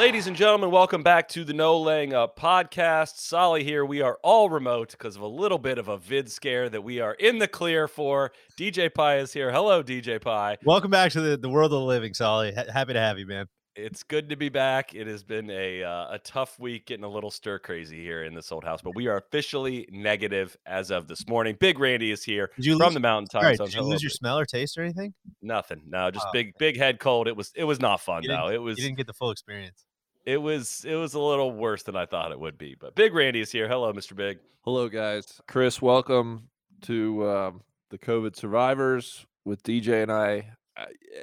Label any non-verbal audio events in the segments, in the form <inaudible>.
Ladies and gentlemen, welcome back to the No Laying Up podcast. Solly here. We are all remote because of a little bit of a vid scare that we are in the clear for. DJ Pie is here. Hello, DJ Pie. Welcome back to the, the world of the living, Solly. Ha- happy to have you, man. It's good to be back. It has been a uh, a tough week, getting a little stir crazy here in this old house, but we are officially negative as of this morning. Big Randy is here Did you from lose- the mountaintop. Right, so did you lose your smell or taste or anything? Nothing. No, just Oh, big big head cold. It was it was not fun You though. It was You didn't get the full experience. It was it was a little worse than I thought it would be. But Big Randy is here. Hello, Mr. Big. Hello, guys. Chris, welcome to um, the COVID survivors with DJ and I.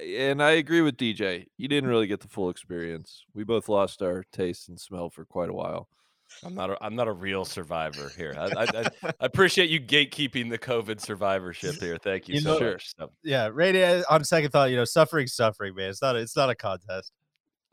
And I agree with DJ. You didn't really get the full experience. We both lost our taste and smell for quite a while. I'm not a, I'm not a real survivor here. I, I, I, <laughs> appreciate you gatekeeping the COVID survivorship here. Thank you, You so know- much. Yeah, Randy. On second thought, you know, suffering, suffering, man. It's not. A, it's not a contest.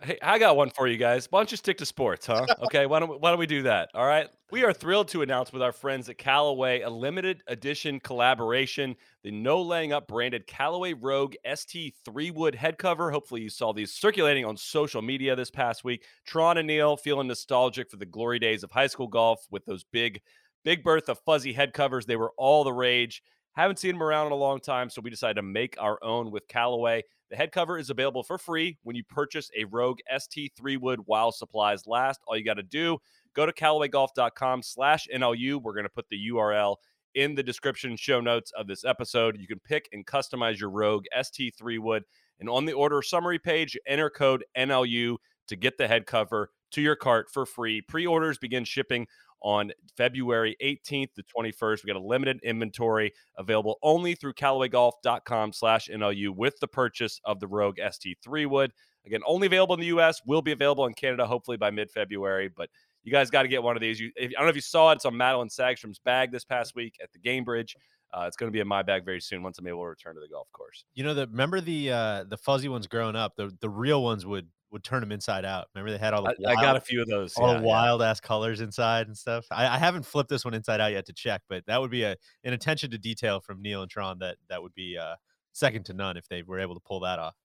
Hey, I got one for you guys. Why don't you stick to sports, huh? <laughs> Okay, why don't we, why don't we do that? All right. We are thrilled to announce with our friends at Callaway a limited edition collaboration, the No Laying Up branded Callaway Rogue ST three wood head cover. Hopefully, you saw these circulating on social media this past week. Tron and Neil feeling nostalgic for the glory days of high school golf with those big, big Bertha fuzzy head covers. They were all the rage. Haven't seen them around in a long time, so we decided to make our own with Callaway. The head cover is available for free when you purchase a Rogue ST3 wood while supplies last. All you got to do, go to CallawayGolf.com slash NLU. We're going to put the URL in the description show notes of this episode. You can pick and customize your Rogue ST3 wood. And on the order summary page, enter code NLU to get the head cover to your cart for free. Pre-orders begin shipping on February 18th to 21st. We got a limited inventory available only through CallawayGolf.com slash NLU with the purchase of the Rogue ST3 wood. Again, only available in the US, will be available in Canada hopefully by mid-February, but you guys got to get one of these. You, if, I don't know if you saw it. It's on Madelene Sagstrom's bag this past week at the Gainbridge. Uh, it's going to be in my bag very soon once I'm able to return to the golf course. You know, the remember the uh the fuzzy ones growing up. The the real ones would would turn them inside out. Remember they had all the I, I got a few of those. all yeah, the yeah. wild ass colors inside and stuff. I, I haven't flipped this one inside out yet to check, but that would be a an attention to detail from Neil and Tron that that would be uh second to none if they were able to pull that off.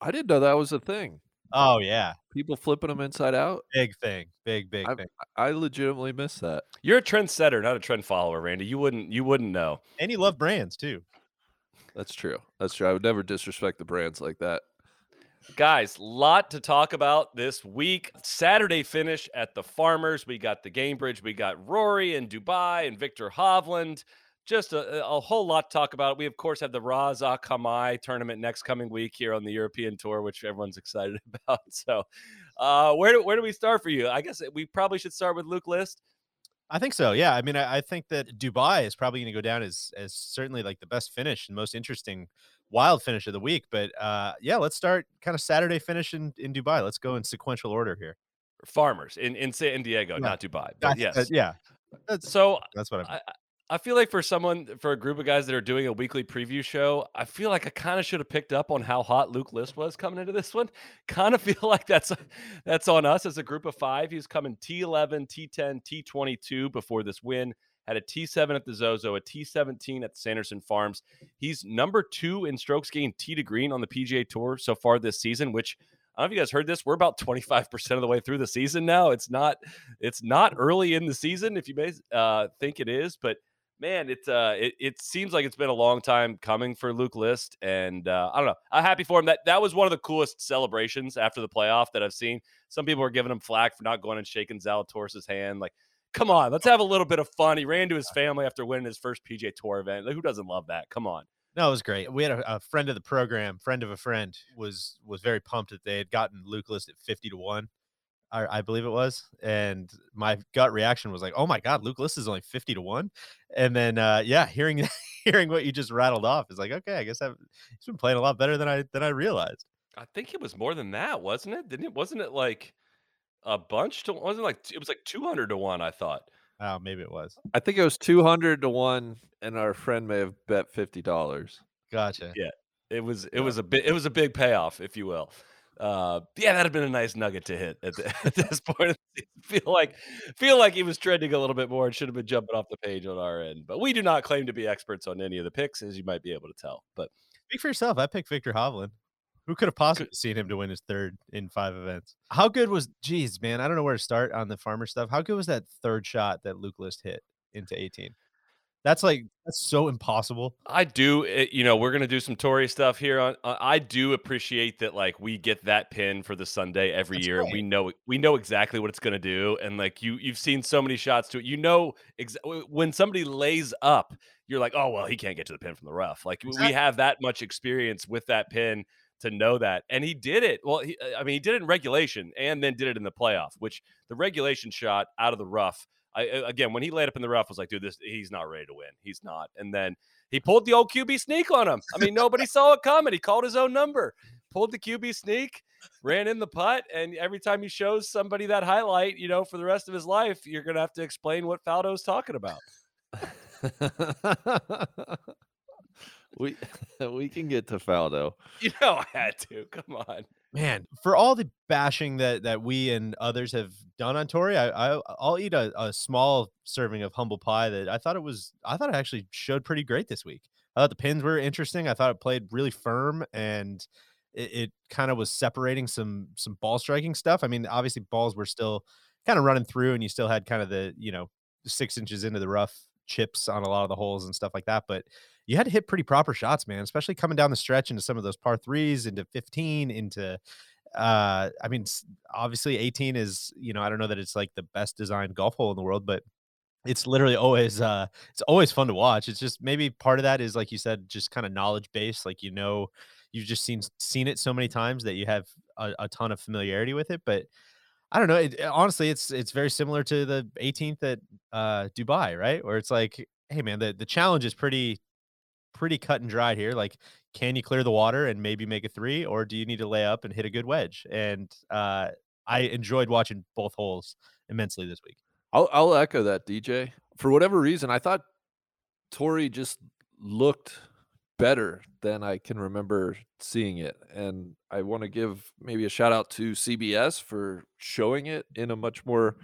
I didn't know that was a thing. Oh yeah, People flipping them inside out. big thing, big big I, thing. I legitimately miss that. You're a trendsetter, not a trend follower, Randy. You wouldn't you wouldn't know. And you love brands too. That's true. That's true. I would never disrespect the brands like that. Guys, lot to talk about this week. Saturday finish at the Farmers. We got the Gainbridge. We got Rory in Dubai and Viktor Hovland. Just a, a whole lot to talk about. We, of course, have the Ras Al Khaimah tournament next coming week here on the European Tour, which everyone's <laughs> excited about. So, uh, where, do, where do we start for you? I guess we probably should start with Luke List. I think so. Yeah. I mean, I, I think that Dubai is probably going to go down as as certainly like the best finish and most interesting wild finish of the week. But uh, yeah, let's start kind of Saturday finish in, in Dubai. Let's go in sequential order here. Farmers in, in San Diego, Yeah. not Dubai. But That's- yes. uh, yeah. That's So that's what I'm. I, I- feel like for someone, for a group of guys that are doing a weekly preview show, I feel like I kind of should have picked up on how hot Luke List was coming into this one. <laughs> Kind of feel like that's that's on us as a group of five. He was coming T11, T10, T22 before this win. Had a T7 at the Zozo, a T17 at Sanderson Farms. He's number two in strokes gained tee to green on the PGA Tour so far this season, which I don't know if you guys heard this. We're about 25% of the way through the season now. It's not it's not early in the season if you may uh, think it is, but man, it, uh, it it seems like it's been a long time coming for Luke List, and uh, I don't know. I'm happy for him. That that was one of the coolest celebrations after the playoff that I've seen. Some people were giving him flack for not going and shaking Zalatoris' hand. Like, come on, let's have a little bit of fun. He ran to his family after winning his first PGA Tour event. Like, who doesn't love that? Come on. No, it was great. We had a, a friend of the program, friend of a friend, was was very pumped that they had gotten Luke List at fifty to one. I, I believe it was, and my gut reaction was like, "Oh my God, Luke List is only fifty to one." And then, uh, yeah, hearing <laughs> hearing what you just rattled off is like, okay, I guess I've, he's been playing a lot better than I than I realized. I think it was more than that, wasn't it? Didn't it? Wasn't it like a bunch to? Wasn't it like it was like 200 to one? I thought. Oh, maybe it was. I think it was two hundred to one, and our friend may have bet fifty dollars. Gotcha. Yeah. It was it Yeah. was a big it was a big payoff, if you will. Uh, yeah, that'd have been a nice nugget to hit at, the, <laughs> at this point. of the season. Feel like feel like he was trending a little bit more and should have been jumping off the page on our end. But we do not claim to be experts on any of the picks, as you might be able to tell. But Speak for yourself. I picked Viktor Hovland. Who could have possibly seen him to win his third in five events? How good was? Geez, man, I don't know where to start on the farmer stuff. How good was that third shot that Luke List hit into 18? That's like that's so impossible. I do, it, you know, we're gonna do some Torrey stuff here. On, uh, I do appreciate that, like we get that pin for the Sunday every That's year. right. We know we know exactly what it's gonna do, and like you, you've seen so many shots to it. You know, exa- w- when somebody lays up, you're like, oh well, he can't get to the pin from the rough. Like w- we have that much experience with that pin to know that, and he did it. Well, he, uh, I mean, he did it in regulation, and then did it in the playoff. Which the regulation shot out of the rough. I again, when he laid up in the rough, I was like, dude, this he's not ready to win. He's not. And then he pulled the old QB sneak on him. I mean, nobody saw it coming. He called his own number, pulled the QB sneak, ran in the putt, and every time he shows somebody that highlight, you know, for the rest of his life, you're gonna have to explain what Faldo's talking about. <laughs> we <laughs> we can get to Faldo. You know, I had to. Come on. Man, for all the bashing that that we and others have done on Torrey, I, I I'll eat a, a small serving of humble pie that I thought it was I thought it actually showed pretty great this week. I thought the pins were interesting. I thought it played really firm and it, it kind of was separating some some ball striking stuff. I mean, obviously balls were still kind of running through and you still had kind of the, you know, six inches into the rough chips on a lot of the holes and stuff like that. But you had to hit pretty proper shots, man, especially coming down the stretch into some of those par threes, into 15, into uh I mean obviously 18 is, you know, I don't know that it's like the best designed golf hole in the world, but it's literally always uh it's always fun to watch. It's just maybe part of that is like you said, just kind of knowledge based. Like you know, you've just seen seen it so many times that you have a, a ton of familiarity with it. But I don't know. It, honestly, it's it's very similar to the 18th at uh Dubai, right? Where it's like, hey man, the the challenge is pretty pretty cut and dried here. Like, can you clear the water and maybe make a three, or do you need to lay up and hit a good wedge? And uh, I enjoyed watching both holes immensely this week. I'll I'll echo that, DJ. For whatever reason, I thought Torrey just looked better than I can remember seeing it. And I want to give maybe a shout out to CBS for showing it in a much more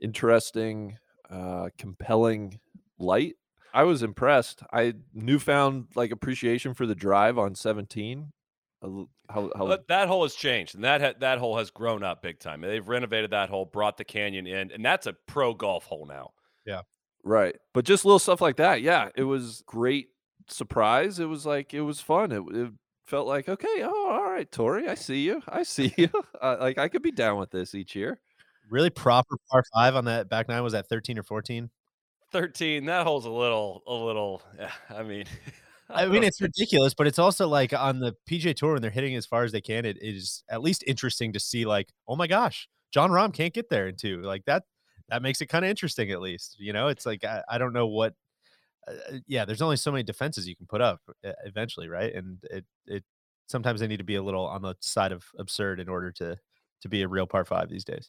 interesting, uh, compelling light. I was impressed. I newfound like appreciation for the drive on 17. How, how... that hole has changed, and that ha- that hole has grown up big time. They've renovated that hole, brought the canyon in, and that's a pro golf hole now. Yeah, right. But just little stuff like that. Yeah, it was great surprise. It was like it was fun. It, it felt like okay, oh, all right, Torrey, I see you. I see <laughs> you. Uh, like I could be down with this each year. Really proper par five on that back nine was that thirteen or fourteen? 13 that hole's a little a little i mean <laughs> I, I mean it's ridiculous but it's also like on the PGA tour when they're hitting as far as they can it is at least interesting to see like oh my gosh Jon Rahm can't get there in two like that that makes it kind of interesting at least you know it's like i, I don't know what uh, uh yeah there's only so many defenses you can put up uh, eventually right? And it it sometimes they need to be a little on the side of absurd in order to to be a real par five these days.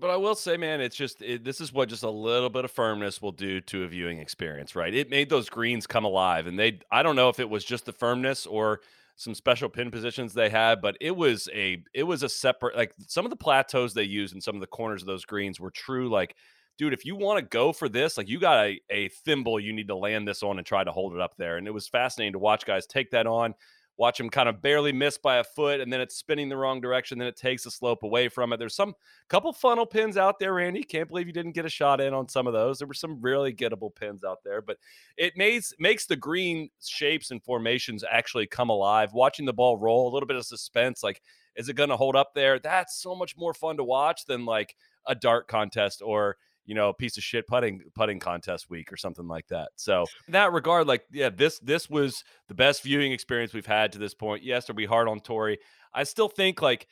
But I will say, man, it's just it, this is what just a little bit of firmness will do to a viewing experience, right? It made those greens come alive, and they I don't know if it was just the firmness or some special pin positions they had, but it was a it was a separate like some of the plateaus they used and some of the corners of those greens were true like. Dude, if you want to go for this, like you got a, a thimble you need to land this on and try to hold it up there. And it was fascinating to watch guys take that on, watch him kind of barely miss by a foot, and then it's spinning the wrong direction. Then it takes a slope away from it. There's some couple funnel pins out there, Randy. Can't believe you didn't get a shot in on some of those. There were some really gettable pins out there, but it makes makes the green shapes and formations actually come alive. Watching the ball roll, a little bit of suspense. Like, is it going to hold up there? That's so much more fun to watch than like a dart contest or you know a piece of shit putting putting contest week or something like that. So in that regard, like yeah, this this was the best viewing experience we've had to this point. Yes, are we hard on Torrey? I still think like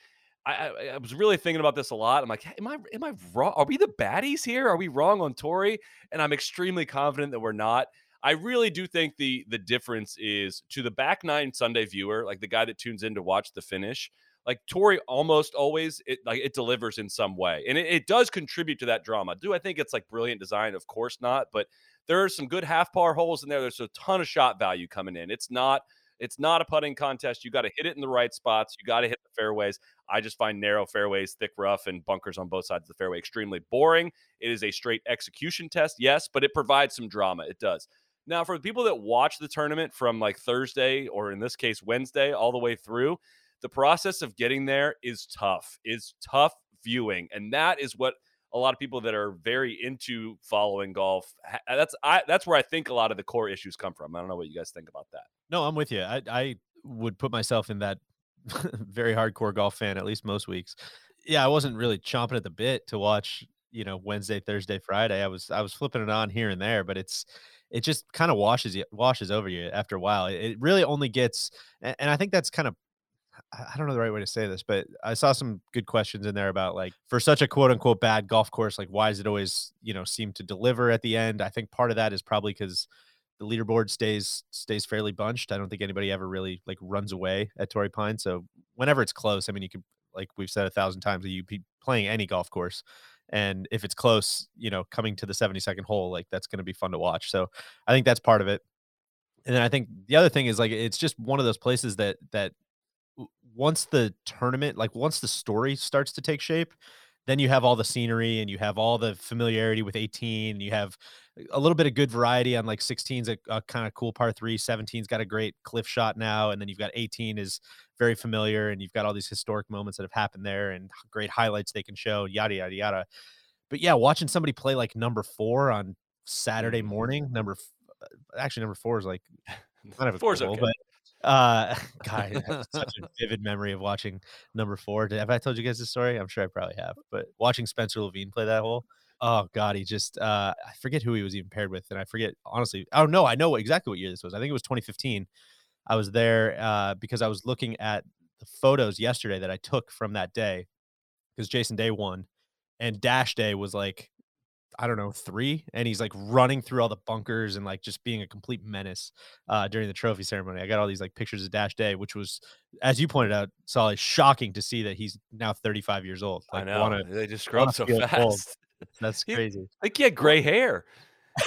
I, I, I was really thinking about this a lot. I'm like, am I am I wrong? Are we the baddies here? Are we wrong on Torrey? And I'm extremely confident that we're not. I really do think the the difference is to the back nine Sunday viewer, like the guy that tunes in to watch the finish. Like Torrey almost always it like it delivers in some way, and it, it does contribute to that drama. Do I think it's like brilliant design? Of course not, but there are some good half par holes in there. There's a ton of shot value coming in. It's not it's not a putting contest. You got to hit it in the right spots. You got to hit the fairways. I just find narrow fairways, thick rough, and bunkers on both sides of the fairway extremely boring. It is a straight execution test, yes, but it provides some drama. It does. Now, for the people that watch the tournament from like Thursday or in this case Wednesday all the way through, the process of getting there is tough. Is tough viewing, and that is what a lot of people that are very into following golf. Uh, that's I that's where I think a lot of the core issues come from. I don't know what you guys think about that. No, I'm with you. I I would put myself in that <laughs> very hardcore golf fan at least most weeks. Yeah, I wasn't really chomping at the bit to watch, you know, Wednesday, Thursday, Friday. I was I was flipping it on here and there, but it's it just kind of washes you washes over you after a while. It, really only gets and I think that's kind of I don't know the right way to say this, but I saw some good questions in there about like for such a quote unquote bad golf course, like why does it always, you know, seem to deliver at the end? I think part of that is probably because the leaderboard stays stays fairly bunched. I don't think anybody ever really like runs away at Torrey Pine. So whenever it's close, I mean, you could like we've said a thousand times that you be playing any golf course, and if it's close, you know, coming to the seventy second hole, like that's going to be fun to watch. So I think that's part of it. And then I think the other thing is like it's just one of those places that that once the tournament, like once the story starts to take shape, then you have all the scenery and you have all the familiarity with 18. You have a little bit of good variety on like 16's a, a kind of cool par three. 17's got a great cliff shot now, and then you've got 18 is very familiar, and you've got all these historic moments that have happened there and great highlights they can show. Yada yada yada. But yeah, watching somebody play like number four on Saturday Mm-hmm. morning, number uh, actually number four is like <laughs> kind of a Four's cool, okay. but uh, <laughs> <laughs> God, I have such a <laughs> vivid memory of watching number four. Have I told you guys this story? I'm sure I probably have. But watching Spencer Levin play that hole, oh God, he just uh, I forget who he was even paired with, and I forget honestly. Oh no, I know exactly what year this was. I think it was 2015. I was there uh, because I was looking at the photos yesterday that I took from that day because Jason Day won, and Dash Day was like I don't know, three, and he's like running through all the bunkers and like just being a complete menace uh, during the trophy ceremony. I got all these like pictures of Dash Day, which was, as you pointed out, Solly, shocking to see that he's now 35 years old. I know wanna- they just grow up so feel old. fast. that's crazy. I think he had gray hair. <laughs>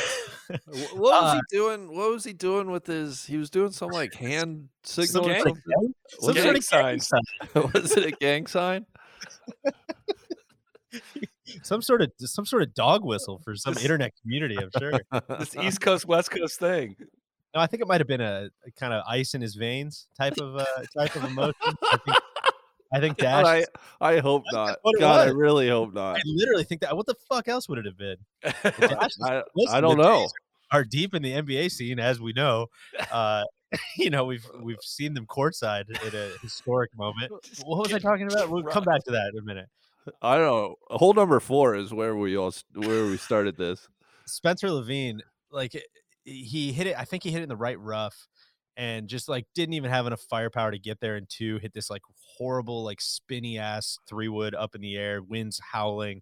What was Uh, he doing? What was he doing with his? He was doing some like hand Some signal. or gang-. Some gang sort of sign. sign. <laughs> was it a gang sign? <laughs> some sort of some sort of dog <laughs> whistle for some internet community. I'm sure. This <laughs> East Coast West Coast thing. No, I think it might have been a, a kind of ice in his veins type of uh, type of emotion. I think, I think <laughs> Dash. I I hope not. God, I really hope not. I literally think that. What the fuck else would it have been? Dash I, listen, I don't know. Are deep in the NBA scene, as we know. Uh, you know, we've we've seen them courtside at a historic moment. What was I talking about? We'll come back to that in a minute. I don't know. Hole number four is where we all where we started this. Spencer Levin, like eh, he hit it. I think he hit it in the right rough, and just like didn't even have enough firepower to get there. And two hit this like horrible, like spinny ass three wood up in the air, winds howling,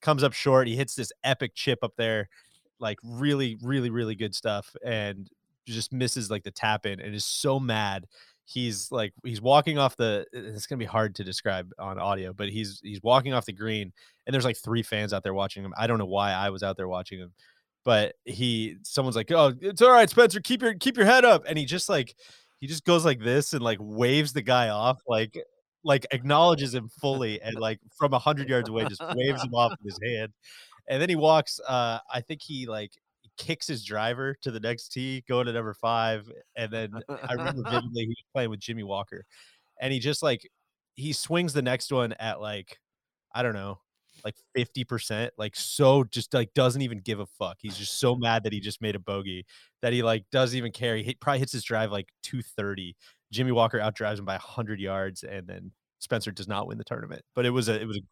comes up short. He hits this epic chip up there, like really, really, really good stuff, and just misses like the tap in, and is so mad. He's like he's walking off the. It's gonna be hard to describe on audio, but he's he's walking off the green, and there's like three fans out there watching him. I don't know why I was out there watching him, but he someone's like, "Oh, it's all right, Spencer. Keep your keep your head up." And he just like he just goes like this and like waves the guy off, like like acknowledges him fully, and like from a hundred yards away, just waves him off with his hand. And then he walks. Uh, I think he like kicks his driver to the next tee, going to number five. And then I remember <laughs> vividly he was playing with Jimmy Walker, and he just like he swings the next one at like I don't know, like 50%, like so just like doesn't even give a fuck. He's just so mad that he just made a bogey that he like doesn't even care. He hit, probably hits his drive like 230. Jimmy Walker outdrives him by 100 yards and then Spencer does not win the tournament. But it was a it was a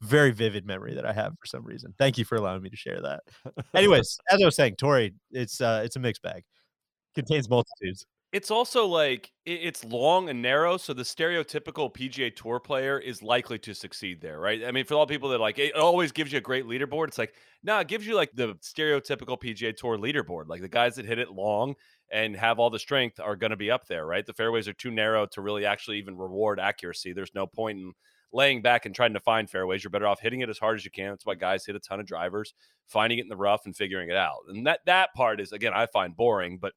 very vivid memory that I have for some reason. Thank you for allowing me to share that. <laughs> Anyways, as I was saying, Torrey, it's uh it's a mixed bag. Contains multitudes. It's also like it's long and narrow, so the stereotypical PGA Tour player is likely to succeed there, right? I mean, for all people that like it always gives you a great leaderboard. It's like, no, it gives you like the stereotypical PGA Tour leaderboard. Like the guys that hit it long and have all the strength are going to be up there, right? The fairways are too narrow to really actually even reward accuracy. There's no point in laying back and trying to find fairways. You're better off hitting it as hard as you can. That's why guys hit a ton of drivers, finding it in the rough and figuring it out. And that that part is again, I find boring, but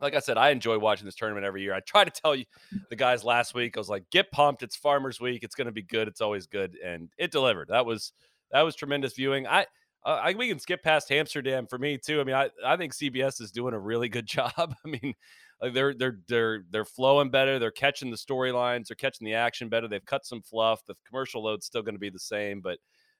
like I said, I enjoy watching this tournament every year. I try to tell you the guys last week. I was like, get pumped. It's Farmers Week. It's going to be good. It's always good, and it delivered. That was that was tremendous viewing. I uh, I we can skip past Amsterdam for me too. I mean, I I think CBS is doing a really good <laughs> job. I mean, like they're they're they're they're flowing better. They're catching the storylines. They're catching the action better. They've cut some fluff. The commercial load's still going to be the same, but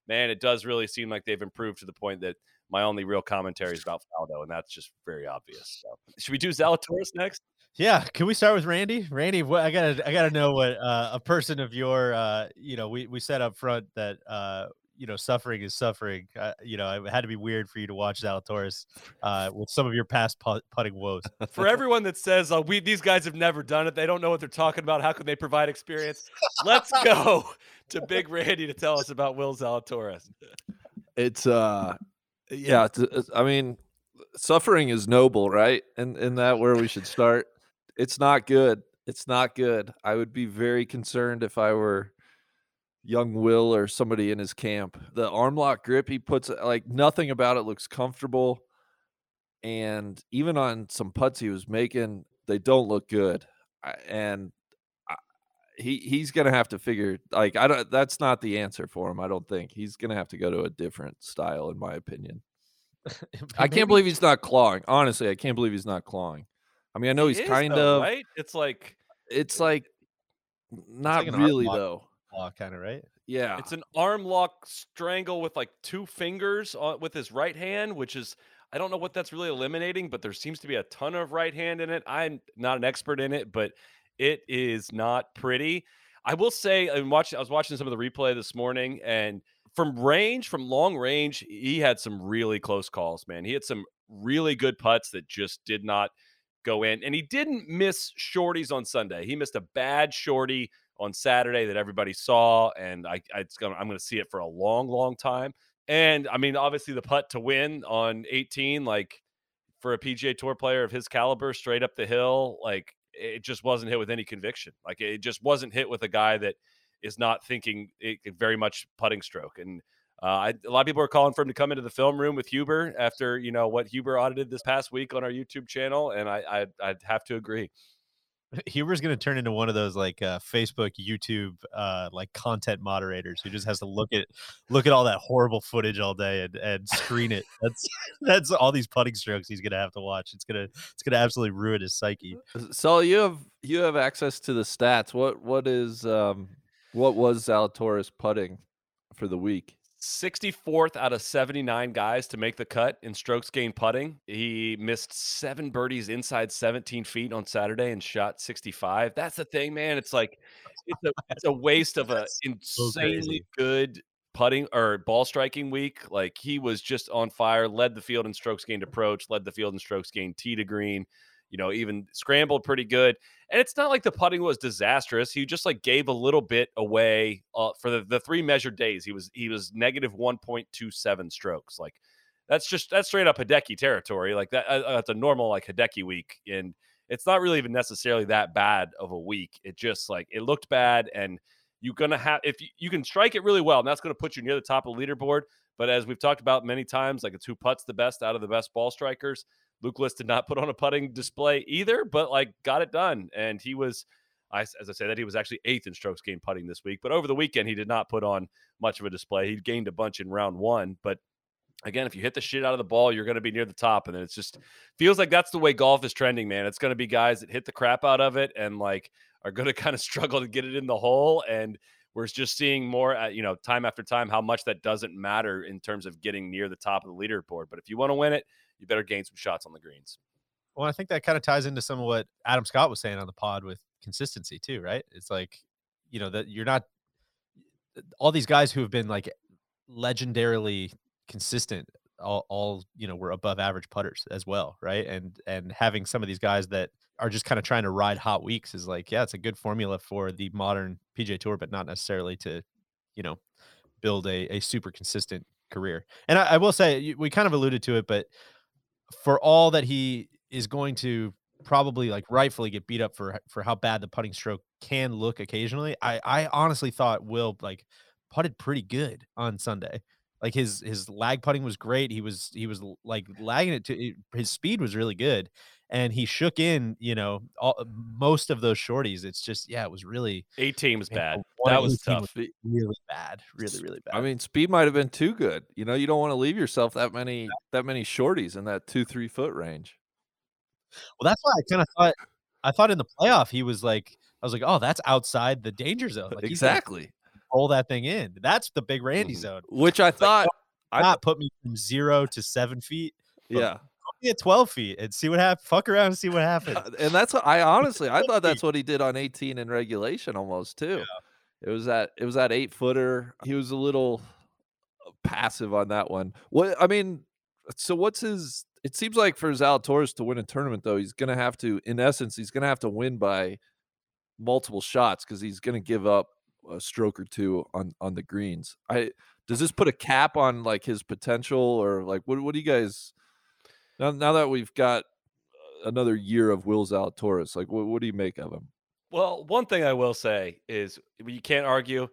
man, it does really seem like they've improved to the point that my only real commentary is <laughs> about Faldo, and that's just very obvious. So, should we do Zalatoris next? Yeah, can we start with Randy? Randy, what I gotta I gotta know what uh, a person of your uh, you know we we said up front that uh, you know suffering is suffering. Uh, you know it had to be weird for you to watch Zalatoris <laughs> uh, with some of your past put- putting woes. For everyone that says uh, we these guys have never done it, they don't know what they're talking about. How can they provide experience? Let's <laughs> go <laughs> to Big Randy to tell us about Will Zalatoris. It's uh, yeah. It's, it's, I mean, suffering is noble, right? And and that where we should start. It's not good. It's not good. I would be very concerned if I were young Will or somebody in his camp. The arm lock grip he puts uh, like nothing about it looks comfortable. And even on some putts he was making, they don't look good. And he he's gonna have to figure like I don't. That's not the answer for him. I don't think he's gonna have to go to a different style, in my opinion. <laughs> I can't believe he's not clawing. Honestly, I can't believe he's not clawing. I mean, I know He he's is, kind though, of. right. It's like It's eh, like not like really though. Law kind of right. Yeah, It's an arm lock strangle with like two fingers on, with his right hand, which is I don't know what that's really eliminating, but there seems to be a ton of right hand in it. I'm not an expert in it, but it is not pretty. I will say, I'm watching. I was watching some of the replay this morning, and from range, from long range, he had some really close calls. Man, he had some really good putts that just did not go in, and he didn't miss shorties on Sunday. He missed a bad shorty on Saturday that everybody saw, and I, I it's gonna I'm gonna see it for a long, long time. And I mean, obviously, the putt to win on 18, like for a PGA Tour player of his caliber, straight up the hill, like it just wasn't hit with any conviction. Like it just wasn't hit with a guy that is not thinking it, very much putting stroke. And uh, I, a lot of people are calling for him to come into the film room with Huber after you know what Huber audited this past week on our YouTube channel, and I, I I'd have to agree. <laughs> Huber's gonna turn into one of those like uh, Facebook, YouTube, uh, like content moderators who just has to look at look at all that horrible footage all day and, and screen it. That's <laughs> that's all these putting strokes he's gonna have to watch. It's gonna it's gonna absolutely ruin his psyche. So you have you have access to the stats. What what is um what was Zalatoris putting for the week? 64th out of 79 guys to make the cut in strokes gained putting. He missed seven birdies inside 17 feet on Saturday and shot 65. That's the thing, man. It's like it's a, it's a <laughs> waste of a insanely crazy. good putting or ball striking week. Like he was just on fire, led the field in strokes gained approach, led the field in strokes gained tee to green. You know, even scrambled pretty good. And it's not like the putting was disastrous. He just like gave a little bit away uh, for the, the three measured days. He was he was negative 1.27 strokes. Like that's just that's straight up Hideki territory. Like that uh, that's a normal like Hideki week, and it's not really even necessarily that bad of a week. It just like it looked bad, and you're gonna have if you, you can strike it really well, and that's gonna put you near the top of the leaderboard. But as we've talked about many times, like it's who puts the best out of the best ball strikers. Luke List did not put on a putting display either, but like got it done. And he was, I, as I say, that he was actually eighth in strokes gained putting this week. But over the weekend, he did not put on much of a display. He gained a bunch in round one. But again, if you hit the shit out of the ball, you're going to be near the top. And then it's just feels like that's the way golf is trending, man. It's going to be guys that hit the crap out of it and like are going <laughs> to kind of struggle to get it in the hole. And we're just seeing more, at, you know, time after time, how much that doesn't matter in terms of getting near the top of the leaderboard. But if you want to win it, you better gain some shots on the greens. Well, I think that kind of ties into some of what Adam Scott was saying on the pod with consistency too, right? It's like, you know, that you're not eh, all these guys who have been like legendarily consistent all, all you know were above average putters as well, right? And and having some of these guys that are just kind of trying to ride hot weeks is like, yeah, it's a good formula for the modern PGA Tour, but not necessarily to, you know, build a, a super consistent career. And I, I will say, we kind of alluded to it, but for all that he is going to probably like rightfully get beat up for for how bad the putting stroke can look occasionally, I I honestly thought Will like putted pretty good on Sunday. Like his his lag putting was great. He was he was like lagging it to his speed was really good, and he shook in you know all, most of those shorties. It's just yeah, it was really 18 was man, bad. That was 18 tough. really bad, really really bad. I mean, speed might have been too good. You know, you don't want to leave yourself that many that many shorties in that two three foot range. well, that's why I kind of thought I thought in the playoff he was like I was like, oh, that's outside the danger zone. Like exactly. roll that thing in. That's the big Randy Mhm. zone. Which I thought, I- Not put me from zero to seven feet. yeah. At twelve feet and see what happens. Fuck around and see what happens. And that's what I <laughs> honestly I thought that's what he did on 18 in regulation almost too. It was that it was that eight footer. He was a little uh, passive on that one. What I mean, so what's his? It seems like for Zalatoris to win a tournament though, he's gonna have to, in essence, he's gonna have to win by multiple shots because he's gonna give up a stroke or two on on the greens. I does this put a cap on like his potential or like what what do you guys now now that we've got uh, another year of Will Zalatoris, like what what do you make of him? Well, one thing I will say is you can't argue.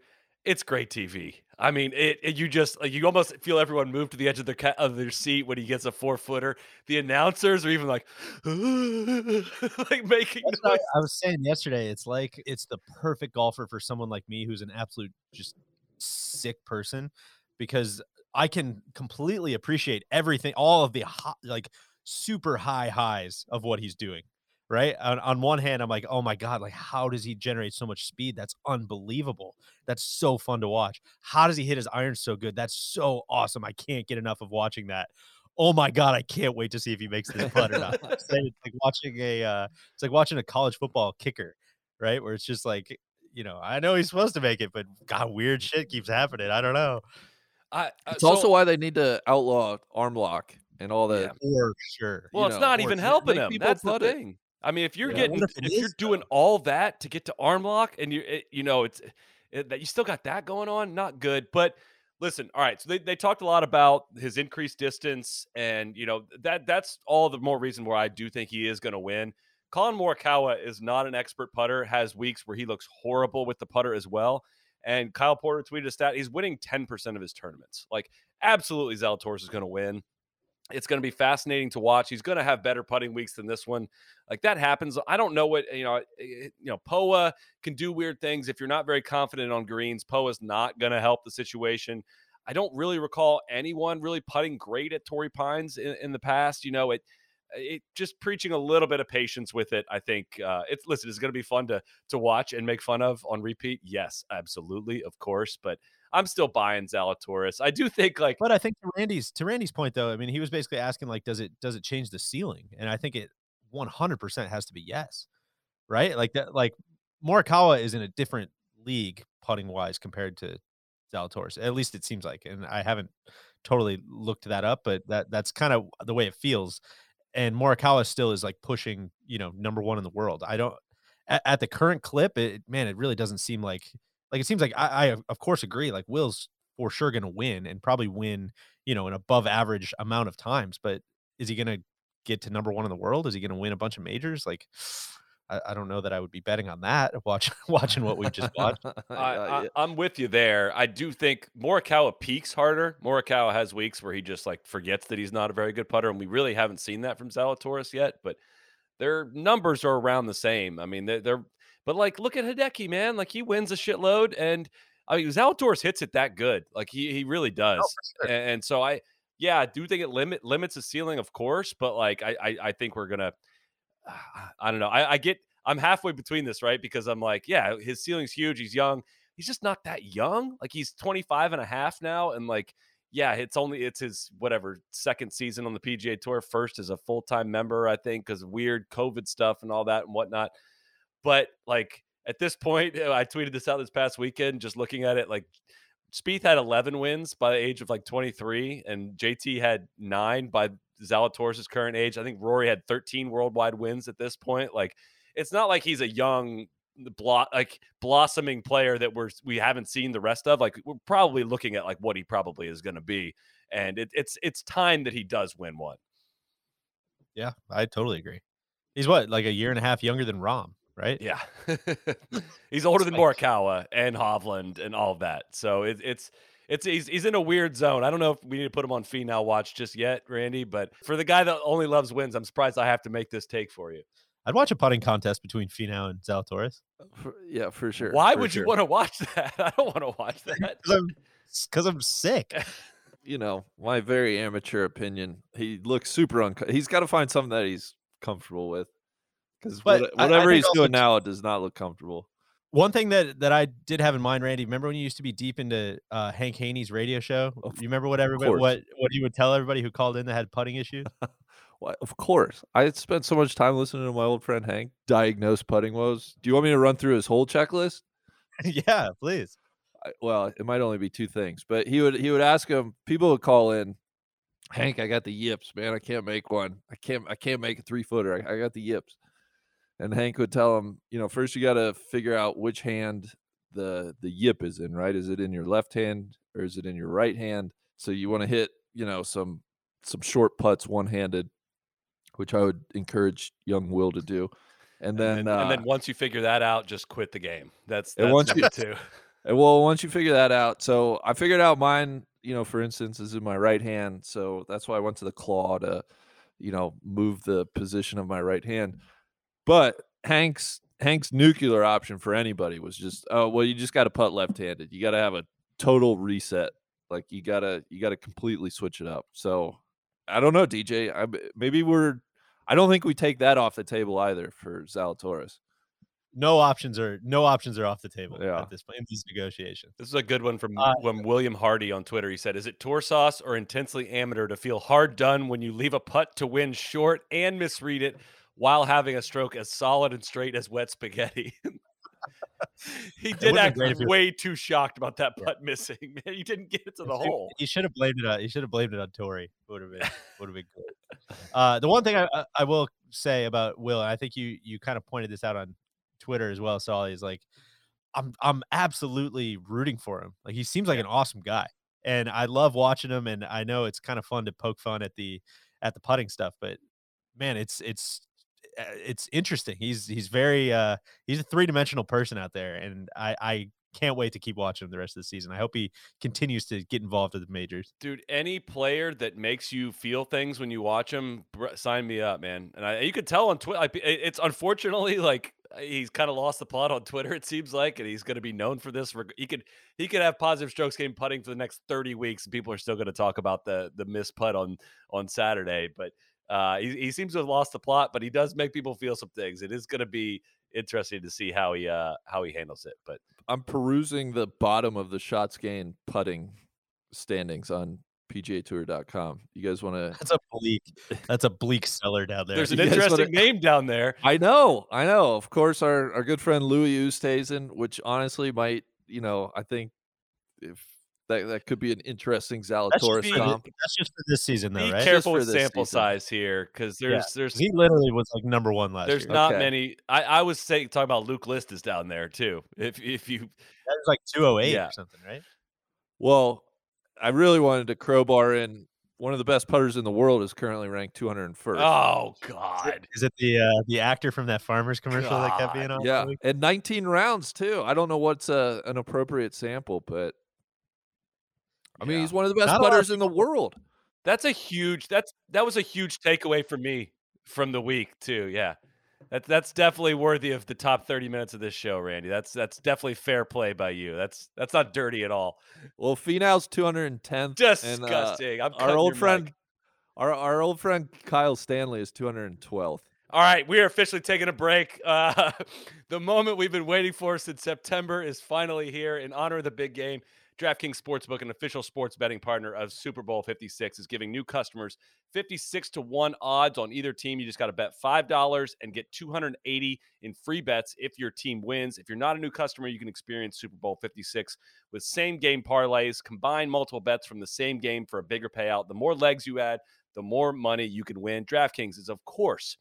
It's great TV. I mean, it, it- You just like you almost feel everyone move to the edge of their ca- of their seat when he gets a four footer. The announcers are even like, <gasps> like making what noise. I was saying yesterday. It's like it's the perfect golfer for someone like me who's an absolute just sick person because I can completely appreciate everything, all of the hot, like super high highs of what he's doing. Right. On, on one hand, I'm like, oh my God, like, how does he generate so much speed? That's unbelievable. That's so fun to watch. How does he hit his irons so good? That's so awesome. I can't get enough of watching that. Oh my God, I can't wait to see if he makes this putt or not. <laughs> It's like watching a uh, it's like watching a college football kicker, right? Where it's just like, you know, I know he's supposed to make it, but God, weird shit keeps happening. I don't know. I, uh, It's so- also why they need to outlaw arm lock and all that. Yeah. For sure. Well, you it's know, not even to helping make him. people That's the putt it. thing. I mean, if you're Yeah. getting, What if it if you're is, doing all that to get to arm lock, and you, it, you know, it's it, that you still got that going on, not good. But listen, all right. So they, they talked a lot about his increased distance, and you know that that's all the more reason where I do think he is going to win. Collin Morikawa is not an expert putter. Has weeks where he looks horrible with the putter as well. And Kyle Porter tweeted a stat: he's winning ten percent of his tournaments. Like, absolutely, Zalatoris is going to win. It's going to be fascinating to watch. He's going to have better putting weeks than this one. Like that happens. I don't know what you know. eh, You know, Poa can do weird things if you're not very confident on greens. Poa's not going to help the situation. I don't really recall anyone really putting great at Torrey Pines in, in the past. You know, it it just preaching a little bit of patience with it. I think uh, it's listen. It's going to be fun to to watch and make fun of on repeat. Yes, absolutely, of course. But I'm still buying Zalatoris. I do think like But I think to Randy's to Randy's point though, I mean, he was basically asking like, does it does it change the ceiling? And I think it 100% has to be yes, right? Like that, like Morikawa is in a different league putting wise compared to Zalatoris. At least it seems like, and I haven't totally looked that up, but that that's kind of the way it feels. And Morikawa still is like pushing, you know, number one in the world. I don't at, at the current clip, it man, it really doesn't seem like like it seems like I, I of- course agree. Like Will's for sure going to win and probably win, you know, an above average amount of times. But is he going to get to number one in the world? Is he going to win a bunch of majors? Like, I, I don't know that I would be betting on that. <laughs> Watch, watching what we just watched. <laughs> I, I, I'm with you there. I do think Morikawa peaks harder. Morikawa has weeks where he just like forgets that he's not a very good putter, and we really haven't seen that from Zalatoris yet. But their numbers are around the same. I mean, they're, they're but like look at Hideki, man. Like he wins a shitload, and I mean Zalatoris hits it that good. Like he he really oh, does. sure. and, and so I yeah, I do think it limit limits the ceiling, of course. But like I I, I think we're gonna. I don't know. I, I get. I'm halfway between this, right? Because I'm like, yeah, his ceiling's huge. He's young. He's just not that young. Like he's 25 and a half now. And like, yeah, it's only it's his whatever second season on the PGA Tour. First as a full time member, I think, because weird COVID stuff and all that and whatnot. But like at this point, <laughs> I tweeted this out this past weekend, just looking at it, like Spieth had 11 wins by the age of like 23, and JT had nine by Zalatoris' current age. I think Rory had 13 worldwide wins at this point. Like, it's not like he's a young, blo- like blossoming player that we're we haven't seen the rest of. Like, we're probably looking at like what he probably is going to be, and it, it's it's time that he does win one. Yeah, I totally agree. He's what, like a year and a half younger than Rahm, right? Yeah, <laughs> he's <laughs> older than like- Morikawa and Hovland and all of that. So it, it's it's he's, he's in a weird zone. I don't know if we need to put him on Finau watch just yet, Randy. But for the guy that only loves wins, I'm surprised I have to make this take for you. I'd watch a putting contest between Finau and Zalatoris uh, For- yeah, for sure. Why for would you want to watch <laughs> that? I don't want to watch that. because I'm because I'm sick. you know, my very amateur opinion, he looks super uncomfortable. He's got to find something that he's comfortable with. Because But I- I whatever he's doing now, it does not look comfortable. One thing that that I did have in mind, Randy. Remember when you used to be deep into uh, Hank Haney's radio show? You remember what everybody what what he would tell everybody who called in that had putting issues? <laughs> Why, of course. I spent so much time listening to my old friend Hank diagnose putting woes. Do you want me to run through his whole checklist? <laughs> yeah, please. I, well, it might only be two things, but he would he would ask him. People would call in. Hank, I got the yips, man. I can't make one. I can't. I can't make a three footer. I, I got the yips. And Hank would tell him, you know, first you got to figure out which hand the the yip is in. Right? Is it in your left hand or is it in your right hand? So you want to hit, you know, some some short putts one handed, which I would encourage young Will to do. And then, and, uh, and then once you figure that out, just quit the game. That's And that's once you- two. <laughs> And well, once you figure that out, so I figured out mine, you know, for instance, is in my right hand. So that's why I went to the claw to, you know, move the position of my right hand. But Hank's Hank's nuclear option for anybody was just, oh well, you just got to putt left-handed. You got to have a total reset. Like you gotta you gotta completely switch it up. So I don't know, DJ. I, maybe we're. I don't think we take that off the table either for Zalatoris. No options are no options are off the table Yeah. at this point in these negotiations. This is a good one from Uh, when William Hardy on Twitter. He said, "Is it tour sauce or intensely amateur to feel hard done when you leave a putt to win short and misread it while having a stroke as solid and straight as wet spaghetti?" <laughs> he did act great if you- way too shocked about that putt missing. Man, he didn't get it to the you- hole. You should have blamed it on. You should have blamed it on Torrey. Would have been <laughs> would have been good. Uh, the one thing I, I- will say about Will, and I think you you kind of pointed this out on Twitter as well, Solly, is like I'm I'm absolutely rooting for him. Like he seems like an awesome guy, and I love watching him. And I know it's kind of fun to poke fun at the at the putting stuff, but man, it's it's it's interesting. He's he's very uh he's a three dimensional person out there, and I I can't wait to keep watching him the rest of the season. I hope he continues to get involved with the majors. Dude, any player that makes you feel things when you watch him, sign me up, man. And I, you could tell on Twitter. It's unfortunately like he's kind of lost the plot on Twitter. It seems like, and he's going to be known for this. He could he could have positive strokes gained putting for the next thirty weeks, and people are still going to talk about the the missed putt on on Saturday. But uh, he he seems to have lost the plot, but he does make people feel some things. It is going to be interesting to see how he uh how he handles it. But I'm perusing the bottom of the shots gained putting standings on PGAtour.com. You guys want to? That's a bleak. <laughs> That's a bleak cellar down there. there's an You guys wanna- interesting name down there. I know, I know. Of course, our our good friend Louis Oosthuizen, which honestly might, you know, I think if that that could be an interesting That's just, Zalatoris for, comp. thi- that's just for this season, though, Be right? careful for with sample season. size here, because Yeah, there's He literally was like number one last year. There's year. not Okay. many. I, I was saying talking about Luke List is down there too. If if you That was like 208 Yeah. or something, right? Well, I really wanted to crowbar in one of the best putters in the world is currently ranked 201st. oh god, Is it the uh, the actor from that farmers commercial that kept being on? yeah, and 19 rounds too. I don't know what's a, an appropriate sample, but I mean, he's one of the best Not a lot of putters in the world. that's a huge. That's that was a huge takeaway for me from the week too. Yeah, that's that's definitely worthy of the top thirty minutes of this show, Randy. That's that's definitely fair play by you. That's that's not dirty at all. Well, Finau's 210th. and, uh, Disgusting. I'm our old friend, mic. our our old friend Kyle Stanley is 212th. All right, we are officially taking a break. Uh, <laughs> the moment we've been waiting for since September is finally here in honor of the big game. DraftKings Sportsbook, an official sports betting partner of Super Bowl 56, is giving new customers 56 to 1 odds on either team. You just got to bet $5 and get 280 in free bets if your team wins. If you're not a new customer, you can experience Super Bowl 56 with same game parlays, combine multiple bets from the same game for a bigger payout. The more legs you add, the more money you can win. DraftKings is, of course,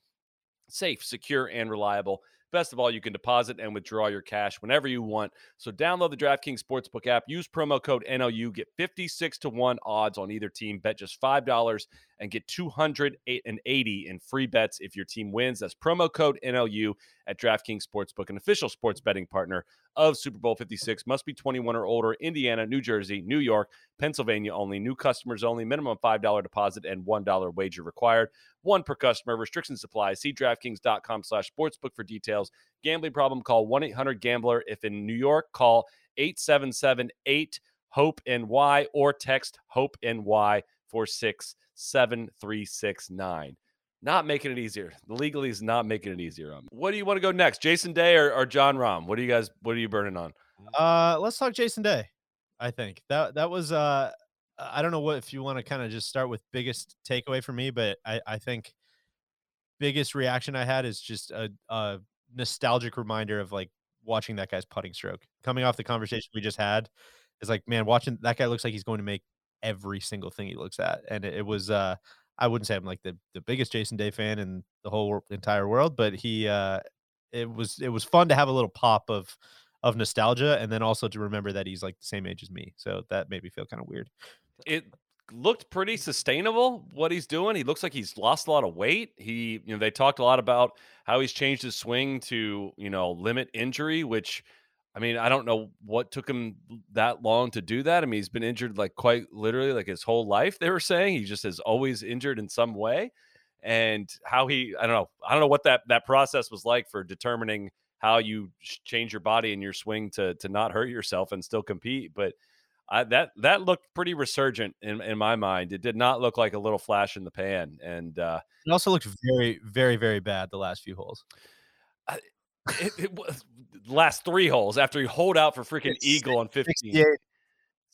safe, secure, and reliable. Best of all, you can deposit and withdraw your cash whenever you want. So download the DraftKings Sportsbook app, use promo code NLU, get 56 to 1 odds on either team, bet just $5 and get 280 in free bets if your team wins. That's promo code NLU at DraftKings Sportsbook, an official sports betting partner of Super Bowl 56. Must be 21 or older. Indiana, New Jersey, New York, Pennsylvania only. New customers only. Minimum $5 deposit and $1 wager required. One per customer. Restrictions apply. See DraftKings.com slash sportsbook for details. Gambling problem, call 1-800-GAMBLER. If in New York, call 877-8-HOPE-NY or text HOPE-NY 467-369 not making it easier. The legally is not making it easier on me. What do you want to go next? Jason Day or, or Jon Rahm? What do you guys what are you burning on? Uh, let's talk Jason Day. I think that that was uh, I don't know what if you want to kind of just start with biggest takeaway for me, but I I think biggest reaction I had is just a, a nostalgic reminder of like watching that guy's putting stroke. Coming off the conversation we just had, is like man, watching that guy looks like he's going to make every single thing he looks at, and it, it was uh I wouldn't say I'm like the, the biggest Jason Day fan in the whole entire world, but he uh it was it was fun to have a little pop of of nostalgia and then also to remember that he's like the same age as me. So that made me feel kind of weird. It looked pretty sustainable what he's doing. He looks like he's lost a lot of weight. He, you know, they talked a lot about how he's changed his swing to, you know, limit injury, which I mean, I don't know what took him that long to do that. I mean, he's been injured like quite literally like his whole life. They were saying he just is always injured in some way, and how he I don't know I don't know what that that process was like for determining how you change your body and your swing to to not hurt yourself and still compete. But I, that that looked pretty resurgent in in my mind. It did not look like a little flash in the pan, and uh, it also looked very very very bad the last few holes. It, it, was last three holes after he hold out for freaking it's eagle on 15. 68,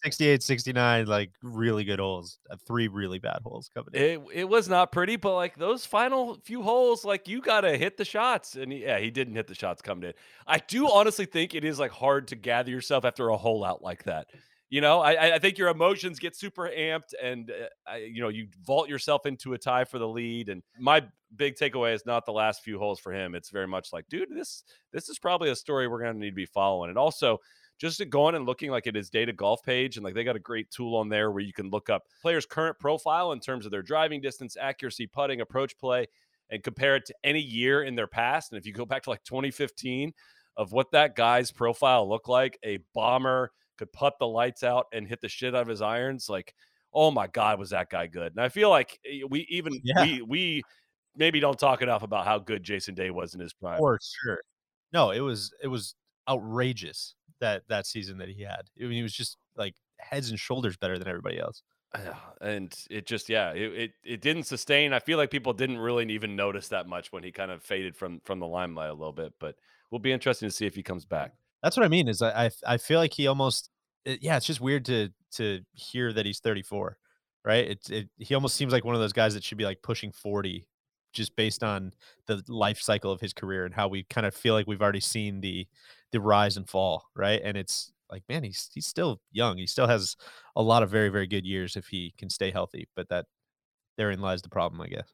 68, 69, like really good holes. Uh, three really bad holes coming in. It, it was not pretty, but like those final few holes, like you got to hit the shots. And he, yeah, he didn't hit the shots coming in. I do honestly think it is like hard to gather yourself after a hole out like that. You know, I, I think your emotions get super amped, and uh, I, you know you vault yourself into a tie for the lead. And my big takeaway is not the last few holes for him. It's very much like, dude, this this is probably a story we're going to need to be following. And also, just going and looking like at his data golf page, and like they got a great tool on there where you can look up players' current profile in terms of their driving distance, accuracy, putting, approach play, and compare it to any year in their past. And if you go back to like 2015 of what that guy's profile looked like, a bomber could put the lights out and hit the shit out of his irons. Like, oh my God, was that guy good? And I feel like eh, we even yeah. we we maybe don't talk enough about how good Jason Day was in his prime. For sure. No, it was it was outrageous that that season that he had. I mean, he was just like heads and shoulders better than everybody else. And it just yeah, it, it it didn't sustain. I feel like people didn't really even notice that much when he kind of faded from from the limelight a little bit. But we'll be interesting to see if he comes back. That's what I mean. Is I I, I feel like he almost it, yeah. It's just weird to to hear that he's 34, right? It it he almost seems like one of those guys that should be like pushing 40, just based on the life cycle of his career and how we kind of feel like we've already seen the the rise and fall, right? And it's like man, he's he's still young. He still has a lot of very very good years if he can stay healthy. But that therein lies the problem, I guess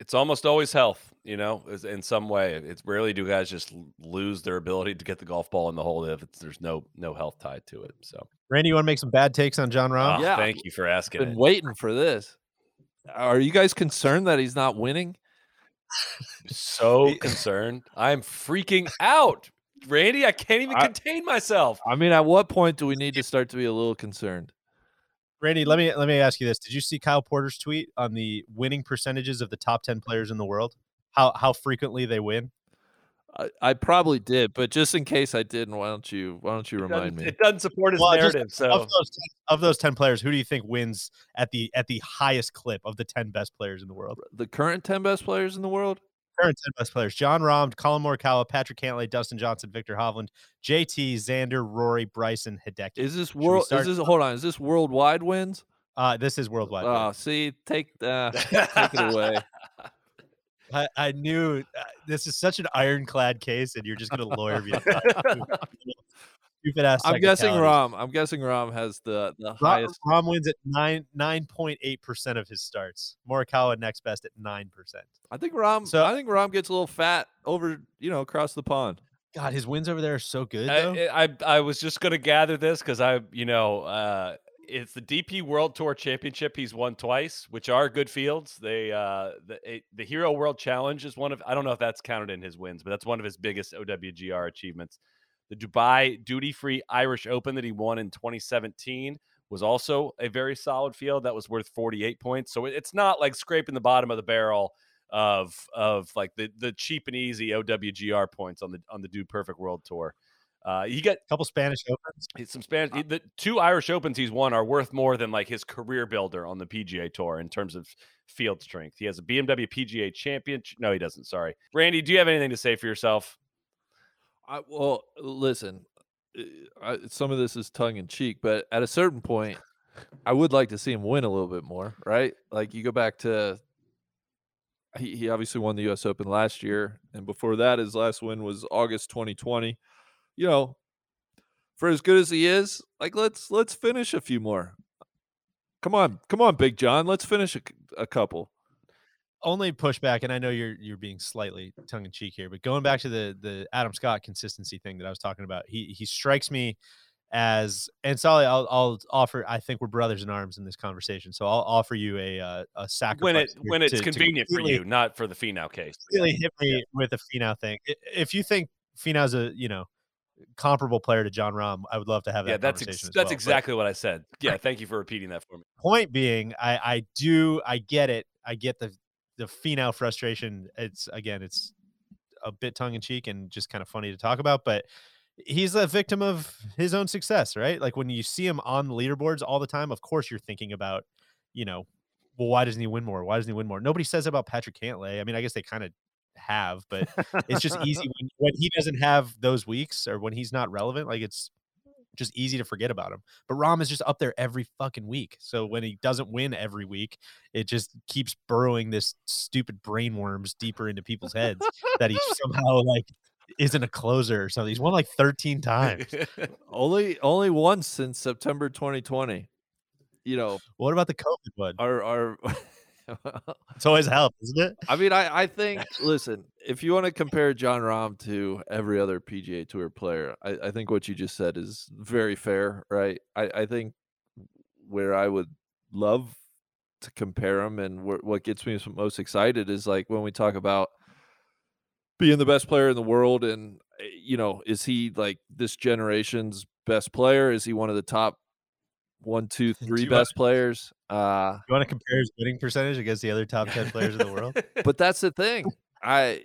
it's almost always health, you know, in some way. It's rarely do guys just lose their ability to get the golf ball in the hole if there's no no health tied to it. So, Randy, you want to make some bad takes on Jon Rahm? Oh, yeah, thank you for asking. Been it. waiting for this. Are you guys concerned that he's not winning? so concerned. I'm freaking out. Randy, I can't even I, contain myself. I mean, at what point do we need to <laughs> start to be a little concerned? Randy, let me let me ask you this: Did you see Kyle Porter's tweet on the winning percentages of the top ten players in the world? How how frequently they win? I, I probably did, but just in case I didn't, why don't you why don't you remind me? It doesn't support his well, narrative. Just, so of those, of those ten players, who do you think wins at the at the highest clip of the ten best players in the world? The current ten best players in the world? Current 10 best players Jon Rahm, Collin Morikawa, Patrick Cantlay, Dustin Johnson, Viktor Hovland, JT, Xander, Rory, Bryson, Hideki. Is this world? Is this hold on? Is this worldwide wins? Uh, this is worldwide. Oh, see, take uh, <laughs> take it away. I, I knew uh, this is such an ironclad case, and you're just going to lawyer me. <laughs> Stupid ass. I'm guessing. Rahm. I'm guessing Rahm has the the Ra- highest. Rahm wins at nine nine point eight percent of his starts. Morikawa next best at nine percent. I think Rahm. So- I think Rahm gets a little fat over you know across the pond. God, his wins over there are so good. Though. I, I I was just gonna gather this because I you know uh, it's the DP World Tour Championship he's won twice, which are good fields. They uh, the the Hero World Challenge is one of I don't know if that's counted in his wins, but that's one of his biggest OWGR achievements. The Dubai Duty Free Irish Open that he won in 2017 was also a very solid field that was worth 48 points. So it's not like scraping the bottom of the barrel of of like the the cheap and easy OWGR points on the on the Dude Perfect World Tour. Uh, he got couple Spanish Opens. Some Spanish. he- The two Irish Opens he's won are worth more than like his career builder on the PGA Tour in terms of field strength. He has a BMW PGA champion. No, he doesn't. Sorry, Randy. Do you have anything to say for yourself? I, well, listen, uh, I, some of this is tongue in cheek, but at a certain point, I would like to see him win a little bit more, right? Like you go back to he, he obviously won the US Open last year, and before that, his last win was August 2020. You know, for as good as he is, like let's let's finish a few more. Come on, come on, Big John, let's finish a couple. Only pushback, and I know you're you're being slightly tongue in cheek here, but going back to the the Adam Scott consistency thing that I was talking about, he he strikes me as and Soly, I'll I'll offer. I think we're brothers in arms in this conversation, so I'll offer you a uh, a sacrifice When it when it's to- to convenient for you, not for the Finau case. really hit me with the Finau thing. If you think Finau's a you know comparable player to Jon Rahm, I would love to have that Yeah, that's ex- that's well. But exactly what I said. Yeah, thank you for repeating that for me. point being, I I do I get it. I get the the Finau frustration. It's again, it's a bit tongue in cheek and just kind of funny to talk about, but. He's a victim of his own success, right? Like when you see him on the leaderboards all the time, of course you're thinking about, you know, well, why doesn't he win more? Why doesn't he win more? Nobody says about Patrick Cantlay. I mean, I guess they kind of have, but it's just <laughs> easy when, when he doesn't have those weeks or when he's not relevant. Like it's just easy to forget about him. But Rahm is just up there every fucking week. So when he doesn't win every week, it just keeps burrowing this stupid brain worms deeper into people's heads that he <laughs> somehow like isn't a closer or something. He's won like 13 times. <laughs> Only only once since September 2020. You know, What about the COVID one? our our <laughs> <laughs> It's always helped, isn't it? I mean, I, I think, listen, if you want to compare Jon Rahm to every other PGA Tour player, I, I think what you just said is very fair, right? I, I think where I would love to compare him and wh- what gets me most excited is like when we talk about being the best player in the world and, uh, you know, is he like this generation's best player? Is he one of the top one, two, <laughs> three best players? Uh, You want to compare his winning percentage against the other top 10 players in the world? but that's the thing. I,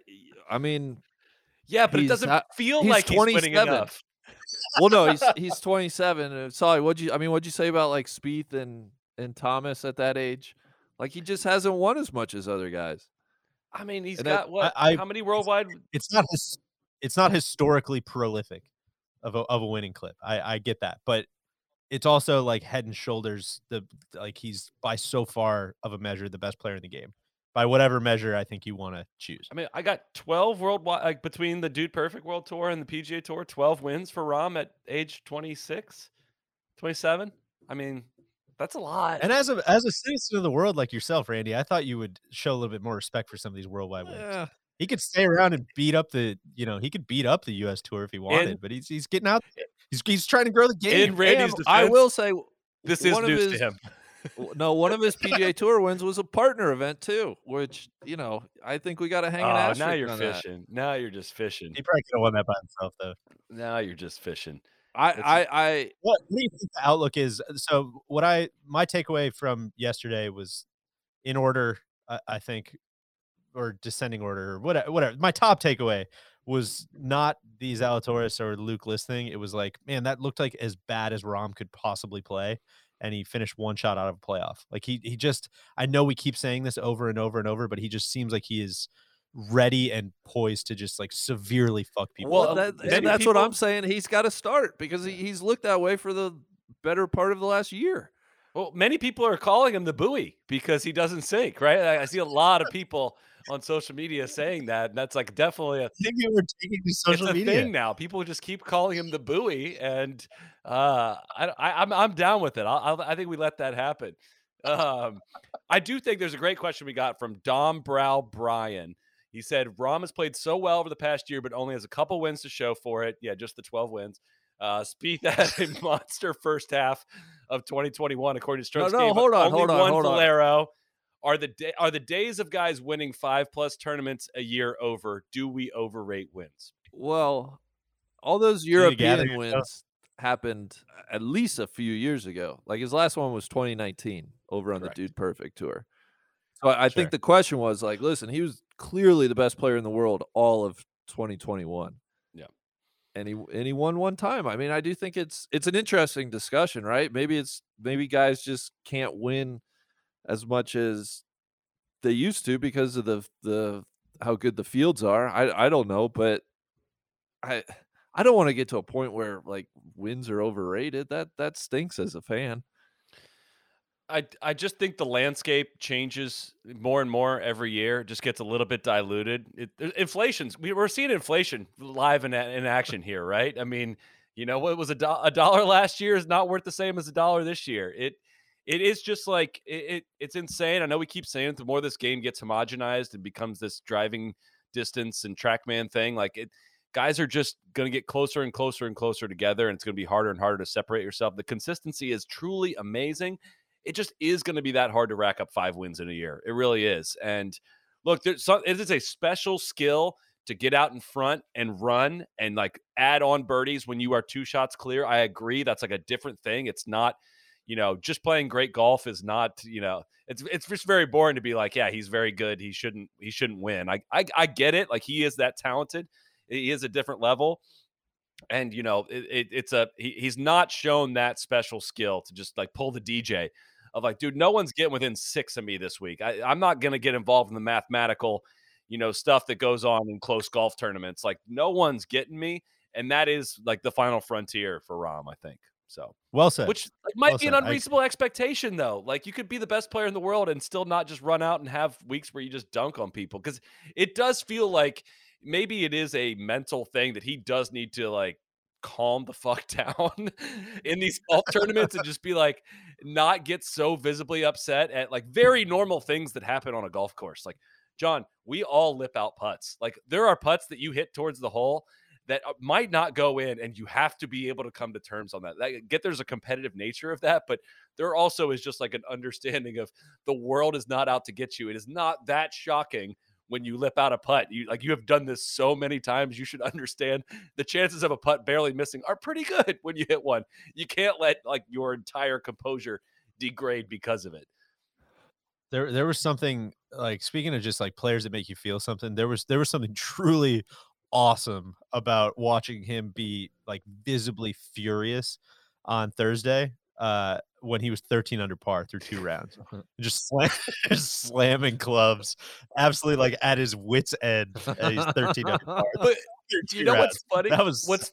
I mean, yeah, but it doesn't not- feel like he's winning 27. enough. well, no, he's he's 27. Uh, sorry, what'd you? I mean, what'd you say about like Spieth and and Thomas at that age? Like he just hasn't won as much as other guys. I mean, he's And got what? I- how many worldwide? it's not his, it's not historically prolific of a, of a winning clip. I, I get that, but it's also like head and shoulders the like he's by so far of a measure the best player in the game by whatever measure I think you want to choose. I mean, I got 12 worldwide like between the Dude Perfect World Tour and the PGA Tour, 12 wins for Rahm at age 26, 27. I mean, that's a lot. And as a as a citizen of the world like yourself, Randy, I thought you would show a little bit more respect for some of these worldwide wins. Yeah. He could stay around and beat up the, you know, he could beat up the U.S. tour if he wanted, but he's he's getting out. He's he's trying to grow the game. in Randy's And I will say, this is news his- to him. no, one of his PGA Tour wins was a partner event too, which you know I think we got to hang an Oh, now you're on that. fishing. Now you're just fishing. He probably could have won that by himself, though. Now you're just fishing. I, It's- I, I, What, what do you think the outlook is? Uh, so, what I my takeaway from yesterday was in order, I, I think, or descending order, or whatever. Whatever. My top takeaway was not the Zalatoris or Luke List thing. It was like, man, that looked like as bad as Rahm could possibly play, and he finished one shot out of a playoff. Like he he just, I know we keep saying this over and over and over, but he just seems like he is ready and poised to just like severely fuck people. Well, that, many and that's what I'm saying. He's got to start because he, he's looked that way for the better part of the last year. Well, many people are calling him the buoy because he doesn't sink, right? I, I see a lot of people on social media saying that, and that's like definitely a I think people are taking to social it's a media. thing now. People just keep calling him the buoy, and uh, I, I, I'm I'm down with it. I'll, I'll, think we let that happen. Um, I do think there's a great question we got from Dom Brow Brian. He said Rahm has played so well over the past year, but only has a couple wins to show for it. Yeah, just the 12 wins. Uh, Spieth <laughs> had a monster first half of 2021, according to Strokes. no, Game, hold on, hold on, one hold on. Valero. Are the day are the days of guys winning five plus tournaments a year over? Do we overrate wins? Well, all those you need to gather European wins happened at least a few years ago. Like his last one was 2019 over on Correct. the Dude Perfect tour. So I, I Sure. think the question was like, listen, he was clearly the best player in the world all of 2021. Yeah. And he and he won one time. I mean, I do think it's it's an interesting discussion, right? Maybe it's maybe guys just can't win as much as they used to because of the the how good the fields are. I I don't know, but I <sighs> I don't want to get to a point where like wins are overrated. That that stinks as a fan. I I just think the landscape changes more and more every year. It just gets a little bit diluted. It, uh, inflation's we, we're seeing inflation live in in action here, right? I mean, you know, what was a, do- a dollar <laughs> last year is not worth the same as a dollar this year. It it is just like it, it it's insane. I know we keep saying it, the more this game gets homogenized and becomes this driving distance and trackman thing, like it guys are just going to get closer and closer and closer together and it's going to be harder and harder to separate yourself. The consistency is truly amazing it just is going to be that hard to rack up five wins in a year. It really is. And look, there's some, it is a special skill to get out in front and run and like add on birdies when you are two shots clear. I agree. That's like a different thing. It's not, you know, just playing great golf is not, you know, it's it's just very boring to be like, yeah, he's very good. He shouldn't he shouldn't win. I I, I get it. Like he is that talented. He is a different level and you know it, it, it's a he, he's not shown that special skill to just like pull the dj of like dude no one's getting within six of me this week I, i'm not to get involved in the mathematical you know stuff that goes on in close golf tournaments like no one's getting me and that is like the final frontier for rahm i think so Well said. which like, might Well be an said. I- unreasonable expectation though like you could be the best player in the world and still not just run out and have weeks where you just dunk on people because it does feel like maybe it is a mental thing that he does need to like calm the <laughs> fuck down in these golf tournaments and just be like not get so visibly upset at like very normal things that happen on a golf course like john we all lip out putts like there are putts that you hit towards the hole that uh, might not go in and you have to be able to come to terms on that. that get there's a competitive nature of that but there also is just like an understanding of the world is not out to get you. It is not that shocking when you lip out a putt. You like you have done this so many times you should understand the chances of a putt barely missing are pretty good when you hit one. You can't let like your entire composure degrade because of it. There there was something like speaking of just like players that make you feel something there was there was something <laughs> truly awesome about watching him be like visibly furious on thursday uh when he was 13 under par through two rounds. <laughs> Just, slam, <laughs> just slamming clubs absolutely like at his wits end he's 13 under <laughs> par. But you know what's funny that was what's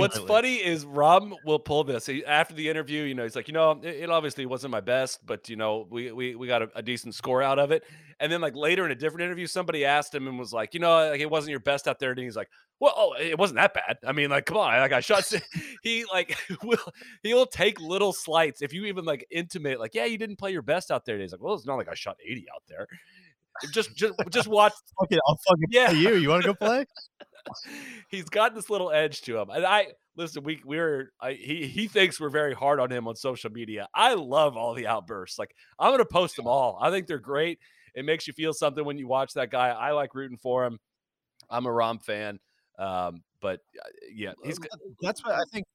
What's funny is Rob will pull this He- after the interview. You know, he's like, you know, it, it obviously wasn't my best, but you know, we we we got a, a decent score out of it. And then like later in a different interview, somebody asked him and was like, you know, like it wasn't your best out there, and he's like, well, oh, it wasn't that bad. I mean, like, come on, like I shot. si-" <laughs> he like <laughs> will he'll take little slights if you even like intimate, like, yeah, you didn't play your best out there. And he's like, well, it's not like I shot eighty out there. Just just just watch <laughs> Okay, I'll fucking Yeah. play you. You want to go play? <laughs> he's got this little edge to him. And I listen, we we're I, he he thinks we're very hard on him on social media. I love all the outbursts. Like I'm gonna post them all. I think they're great. It makes you feel something when you watch that guy. I like rooting for him. I'm a Rahm fan. Um, but uh, yeah, he's that's what I think.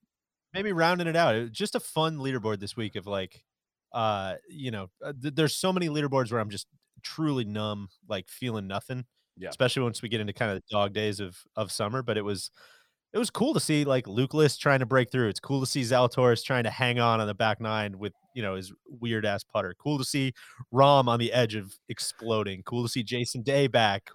Maybe rounding it out, just a fun leaderboard this week of like, uh, you know, uh, th- there's so many leaderboards where I'm just truly numb, like feeling nothing. Yeah. Especially once we get into kind of the dog days of of summer. But it was, it was cool to see like Luke List trying to break through. It's cool to see Zalatoris trying to hang on on the back nine with you know his weird ass putter. Cool to see Rahm on the edge of exploding. Cool to see Jason Day back.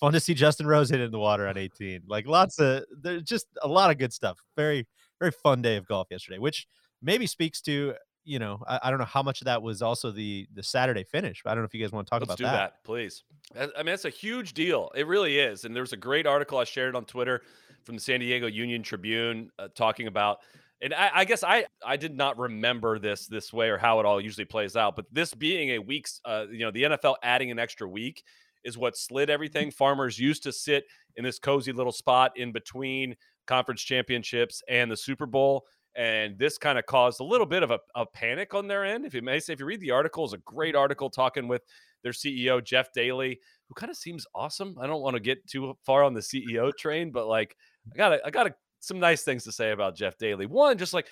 Fun to see Justin Rose hit in the water on 18. Like lots of there's just a lot of good stuff. Very very fun day of golf yesterday, which maybe speaks to you know I, I don't know how much of that was also the the Saturday finish. But I don't know if you guys want to talk Let's about do that. that. please. I mean, it's a huge deal. It really is. And there's a great article I shared on Twitter from the San Diego Union Tribune uh, talking about. And I, I guess I I did not remember this this way or how it all usually plays out. But this being a week's, uh, you know, the NFL adding an extra week is what slid everything. Farmers used to sit in this cozy little spot in between conference championships and the Super Bowl and this kind of caused a little bit of a, a, panic on their end. If you may say, if you read the article, it's a great article talking with their CEO Jeff Dailey, who kind of seems awesome. I don't want to get too far on the CEO train, but like I got I got some nice things to say about Jeff Dailey. One, just like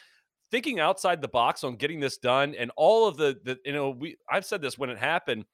thinking outside the box on getting this done, and all of the the you know we I've said this when it happened.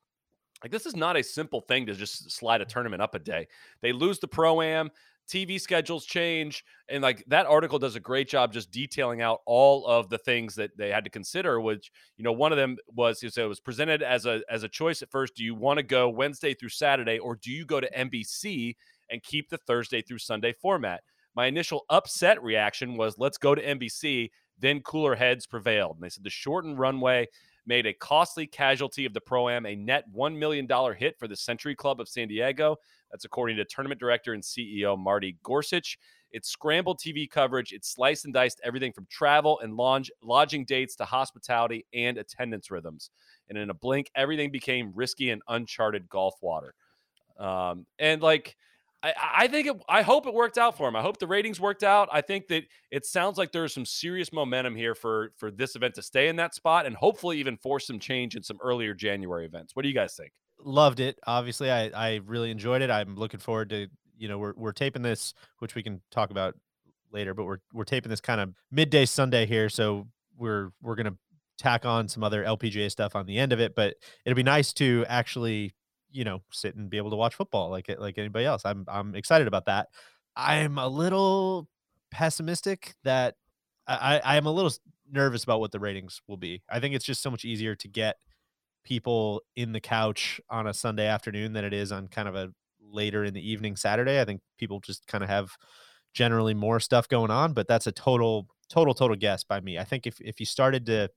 Like this is not a simple thing to just slide a tournament up a day. They lose the pro am. TV schedules change. And like that article does a great job just detailing out all of the things that they had to consider, which, you know, one of them was it was presented as a as a choice at first. Do you want to go Wednesday through Saturday or do you go to NBC and keep the Thursday through Sunday format? My initial upset reaction was let's go to NBC. Then cooler heads prevailed. And they said the shortened runway made a costly casualty of the Pro Am a net $1 million hit for the Century Club of San Diego. That's according to tournament director and CEO Marty Gorsich. It's scrambled TV coverage. It sliced and diced everything from travel and lodge, lodging dates to hospitality and attendance rhythms. And in a blink, everything became risky and uncharted golf water. Um, and like, I, I think it, I hope it worked out for him. I hope the ratings worked out. I think that it sounds like there's some serious momentum here for for this event to stay in that spot and hopefully even force some change in some earlier January events. What do you guys think? Loved it. Obviously, I I really enjoyed it. I'm looking forward to you know we're we're taping this, which we can talk about later, but we're we're taping this kind of midday Sunday here, so we're we're gonna tack on some other LPGA stuff on the end of it. But it'll be nice to actually you know sit and be able to watch football like like anybody else. I'm I'm excited about that. I'm a little pessimistic that I I am a little nervous about what the ratings will be. I think it's just so much easier to get people in the couch on a Sunday afternoon than it is on kind of a later in the evening Saturday. I think people just kind of have generally more stuff going on, but that's a total total total guess by me. I think if if you started to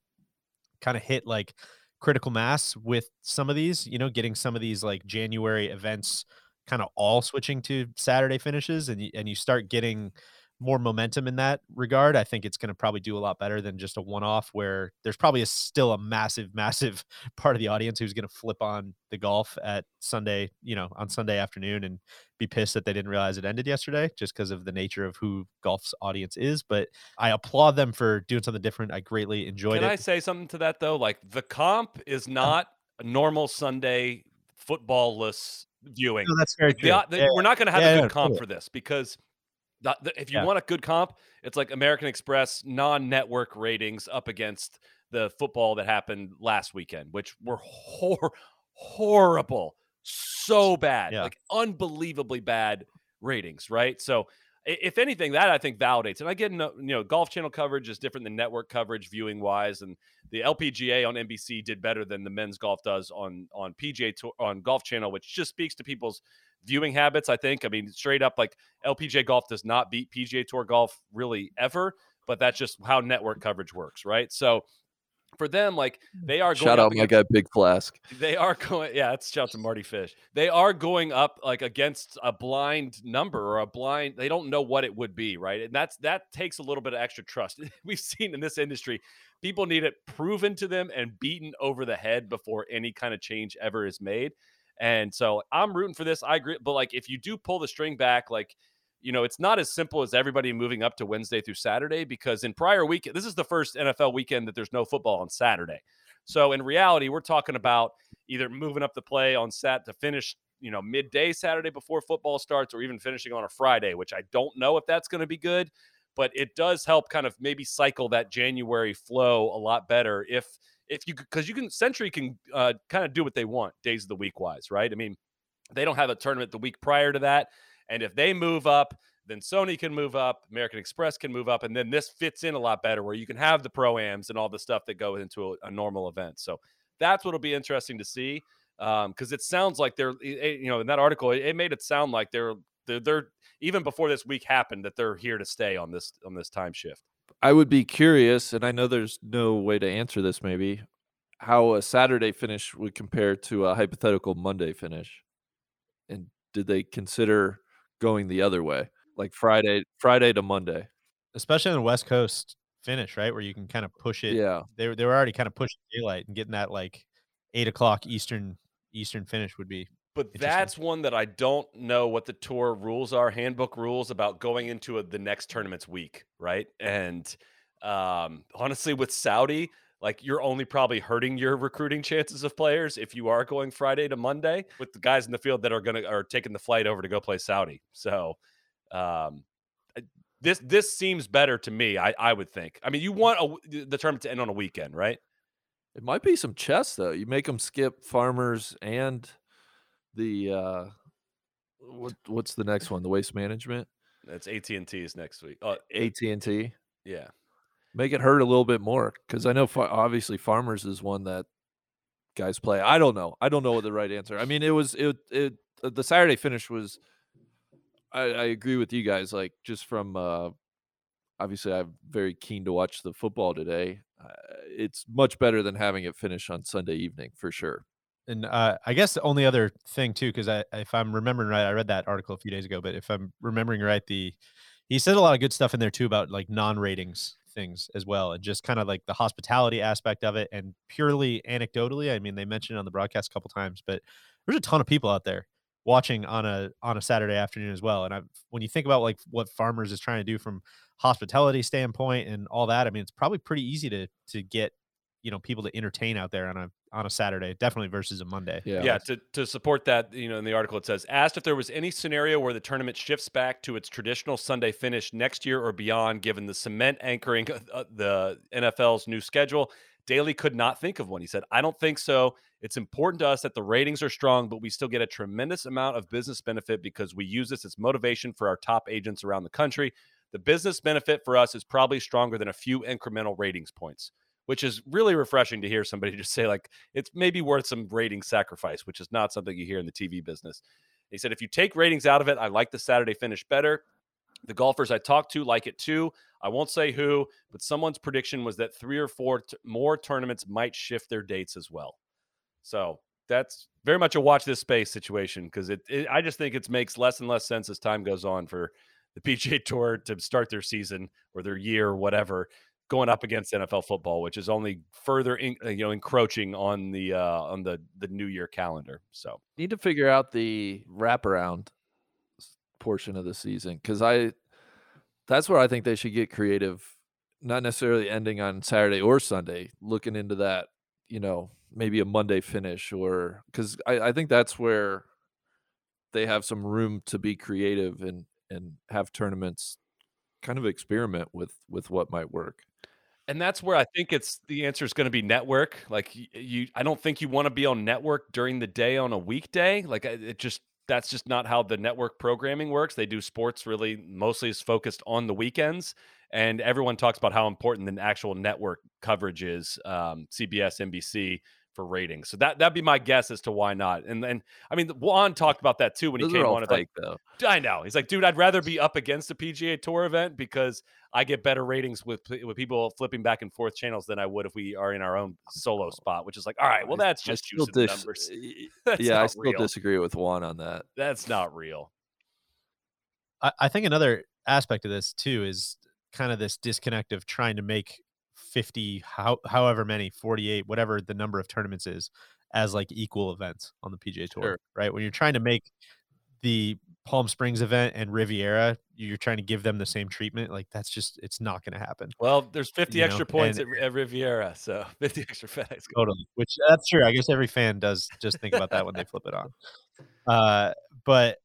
kind of hit like critical mass with some of these, you know, getting some of these like January events kind of all switching to Saturday finishes and you, and you start getting more momentum in that regard, I think it's going to probably do a lot better than just a one off where there's probably a, still a massive, <laughs> massive part of the audience who's going to flip on the golf at Sunday, you know, on Sunday afternoon and be pissed that they didn't realize it ended yesterday just because of the nature of who golf's audience is. But I applaud them for doing something different. I greatly enjoyed Can it. Can I say something to that though? Like the comp is not a normal Sunday footballless viewing. No, that's very true. the- Yeah, we're not going to have Yeah, a yeah, good comp totally. for this because the, the- if you Yeah. want a good comp, it's like American Express non-network ratings up against the football that happened last weekend, which were hor- horrible, so bad, Yeah. like unbelievably bad ratings, right? So. If anything, that I think validates, and I get you know, Golf Channel coverage is different than network coverage viewing wise, and the LPGA on NBC did better than the men's golf does on on PGA Tour on Golf Channel, which just speaks to people's viewing habits. I think. I mean, straight up, like LPGA golf does not beat PGA Tour golf really ever, but that's just how network coverage works, right? So for them, like mm. they are going Shout up out my against- guy Big Flask. they are going, yeah, that's shout to Marty Fish. They are going up like against a blind number or a blind. They don't know what it would be, right? And that's that takes a little bit of extra trust. <laughs> We've seen in this industry, people need it proven to them and beaten over the head before any kind of change ever is made. And so I'm rooting for this. I agree, but like if you do pull the string back, like you know, it's not as simple as everybody moving up to Wednesday through Saturday because in prior week, this is the first NFL weekend that there's no football on Saturday. So in reality, we're talking about either moving up the play on Sat to finish, you know, midday Saturday before football starts, or even finishing on a Friday, which I don't know if that's going to be good, but it does help kind of maybe cycle that January flow a lot better if if you because you can Century can uh, kind of do what they want days of the week wise, right? I mean, they don't have a tournament the week prior to that. And if they move up, then Sony can move up, American Express can move up, and then this fits in a lot better where you can have the pro-ams and all the stuff that go into a, a normal event. So that's what'll be interesting to see because um, it sounds like they're you know in that article it, it, made it sound like they're, they're they're even before this week happened that they're here to stay on this on this time shift. I would be curious, and I know there's no way to answer this. Maybe how a Saturday finish would compare to a hypothetical Monday finish, and did they consider going the other way, like Friday Friday to Monday, especially on the West Coast finish, right, where you can kind of push it. Yeah, they they were already kind of pushing daylight and getting that like eight o'clock Eastern Eastern finish would be. But that's one that I don't know what the tour rules are, handbook rules about going into a, the next tournament's week, right? And um, honestly, with Saudi, like you're only probably hurting your recruiting chances of players if you are going Friday to Monday with the guys in the field that are gonna are taking the flight over to go play Saudi. So um, this this seems better to me. I I would think. I mean, you want a, the tournament to end on a weekend, right? It might be some chess though. You make them skip farmers and the uh what what's the next one? The waste management. That's AT and T's next week. Uh, AT and T. Yeah, make it hurt a little bit more because I know fa- obviously farmers is one that guys play. I don't know. I don't know what the right answer. I mean, it was it it uh, the Saturday finish was. I, I agree with you guys. Like just from uh obviously I'm very keen to watch the football today. Uh, it's much better than having it finish on Sunday evening for sure. And uh, I guess the only other thing too, because if I'm remembering right, I read that article a few days ago. But if I'm remembering right, the he said a lot of good stuff in there too about like non-ratings things as well, and just kind of like the hospitality aspect of it. And purely anecdotally, I mean, they mentioned on the broadcast a couple times, but there's a ton of people out there watching on a on a Saturday afternoon as well. And I, when you think about like what Farmers is trying to do from hospitality standpoint and all that, I mean, it's probably pretty easy to to get you know people to entertain out there on a on a Saturday, definitely versus a Monday. Yeah, yeah. To to support that, you know, in the article it says, asked if there was any scenario where the tournament shifts back to its traditional Sunday finish next year or beyond, given the cement anchoring uh, the NFL's new schedule. Dailey could not think of one. He said, I don't think so. It's important to us that the ratings are strong, but we still get a tremendous amount of business benefit because we use this as motivation for our top agents around the country. The business benefit for us is probably stronger than a few incremental ratings points, which is really refreshing to hear somebody <laughs> just say, like, it's maybe worth some rating sacrifice, which is not something you hear in the TV business. He said, if you take ratings out of it, I like the Saturday finish better. The golfers I talked to like it too. I won't say who, but someone's prediction was that three or four t- more tournaments might shift their dates as well. So that's very much a watch this space situation because it, it, I just think it makes less and less sense as time goes on for the PGA <laughs> Tour to start their season or their year or whatever going up against NFL football, which is only further in, uh, you know encroaching on the uh, on the the new year calendar. So need to figure out the wraparound portion of the season because I that's where I think they should get creative, not necessarily ending on Saturday or Sunday, looking into that, you know, maybe a Monday finish or because I, I think that's where they have some room to be creative and and have tournaments kind of experiment with with what might work and that's where I think it's the answer is going to be network. Like you, I don't think you want to be on network during the day on a weekday. Like it just that's just not how the network programming works. They do sports really mostly is focused on the weekends, and everyone talks about how important the actual network coverage is. Um, CBS, NBC, for ratings. So that that'd be my guess as to why not. And then I mean Juan talked about that too when Those he came on. It's like, though. I know. He's like, dude, I'd rather be up against a PGA Tour event because I get better ratings with with people flipping back and forth channels than I would if we are in our own oh, solo oh. spot. Which is like, all right, well, that's just juicing dis- the numbers. Eh, eh, <laughs> yeah, I still real. disagree with Juan on that. That's not real. I, I think another aspect of this too is kind of this disconnect of trying to make 50 how, however many 48 whatever the number of tournaments is as like equal events on the PGA Tour, sure. right? When you're trying to make the Palm Springs event and Riviera, you're trying to give them the same treatment. Like that's just it's not going to happen. Well, there's 50 you extra know? points at, at, Riviera, so <laughs> 50 extra FedEx. Totally, which that's true. I guess every fan does just think about that when they flip it on. Uh, but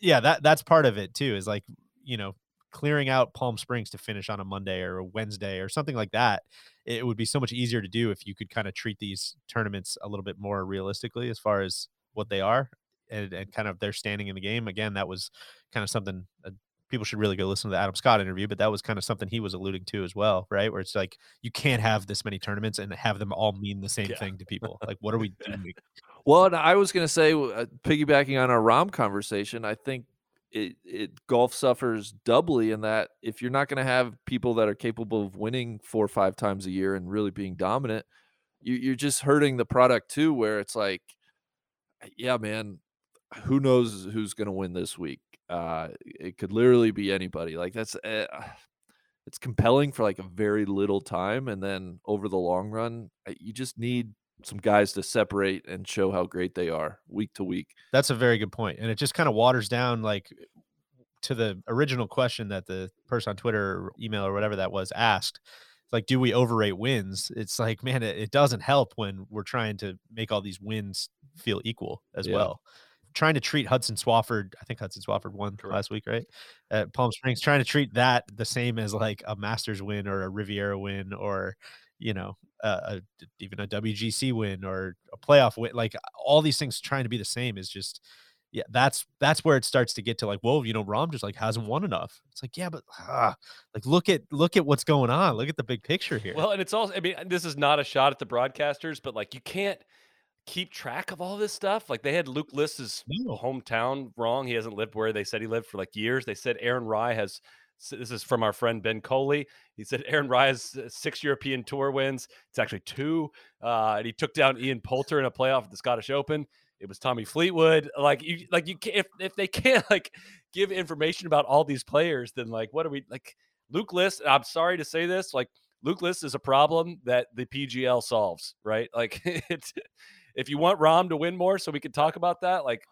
yeah, that that's part of it too. Is like you know clearing out Palm Springs to finish on a Monday or a Wednesday or something like that, it would be so much easier to do if you could kind of treat these tournaments a little bit more realistically as far as what they are and, and kind of their standing in the game. Again, that was kind of something uh, people should really go listen to the Adam Scott interview, but that was kind of something he was alluding to as well, right? Where it's like you can't have this many tournaments and have them all mean the same Yeah. thing to people. Like, what are we <laughs> doing? Well, and I was going to say, uh, piggybacking on our Rahm conversation, I think it, it golf suffers doubly in that if you're not going to have people that are capable of winning four or five times a year and really being dominant, you, you're just hurting the product too. Where it's like, yeah, man, who knows who's going to win this week? Uh, it could literally be anybody. Like that's uh, it's compelling for like a very little time, and then over the long run, uh, you just need some guys to separate and show how great they are week to week. That's a very good point, and it just kind of waters down like eh, to the original question that the person on Twitter, or email, or whatever that was asked. It's like, do we overrate wins? It's like, man, it, it doesn't help when we're trying to make all these wins feel equal as Yeah. well. Trying to treat Hudson Swafford, I think Hudson Swafford won last week, right? At Palm Springs, trying to treat that the same as like a Masters win or a Riviera win or you know a, a even a WGC win or a playoff win, like all these things trying to be the same is just yeah, that's that's where it starts to get to like, whoa, you know, Rahm just like hasn't won enough. It's like, yeah, but ah, like look at look at what's going on. Look at the big picture here. Well, and it's also, I mean, this is not a shot at the broadcasters, but like you can't keep track of all this stuff. Like they had Luke List's hometown wrong. He hasn't lived where they said he lived for like years. They said Aaron Rai has, this is from our friend Ben Coley. He said Aaron Rai has uh, six European Tour wins. It's actually two. Uh, and he took down Ian Poulter in a playoff at the Scottish Open. It was Tommy Fleetwood. Like you, like you can't, if, if they <laughs> can't like give information about all these players, then like, what are we like Luke List? I'm sorry to say this, like Luke List is a problem that the PGL solves, right? Like <laughs> if you want Rahm to win more so we can talk about that, like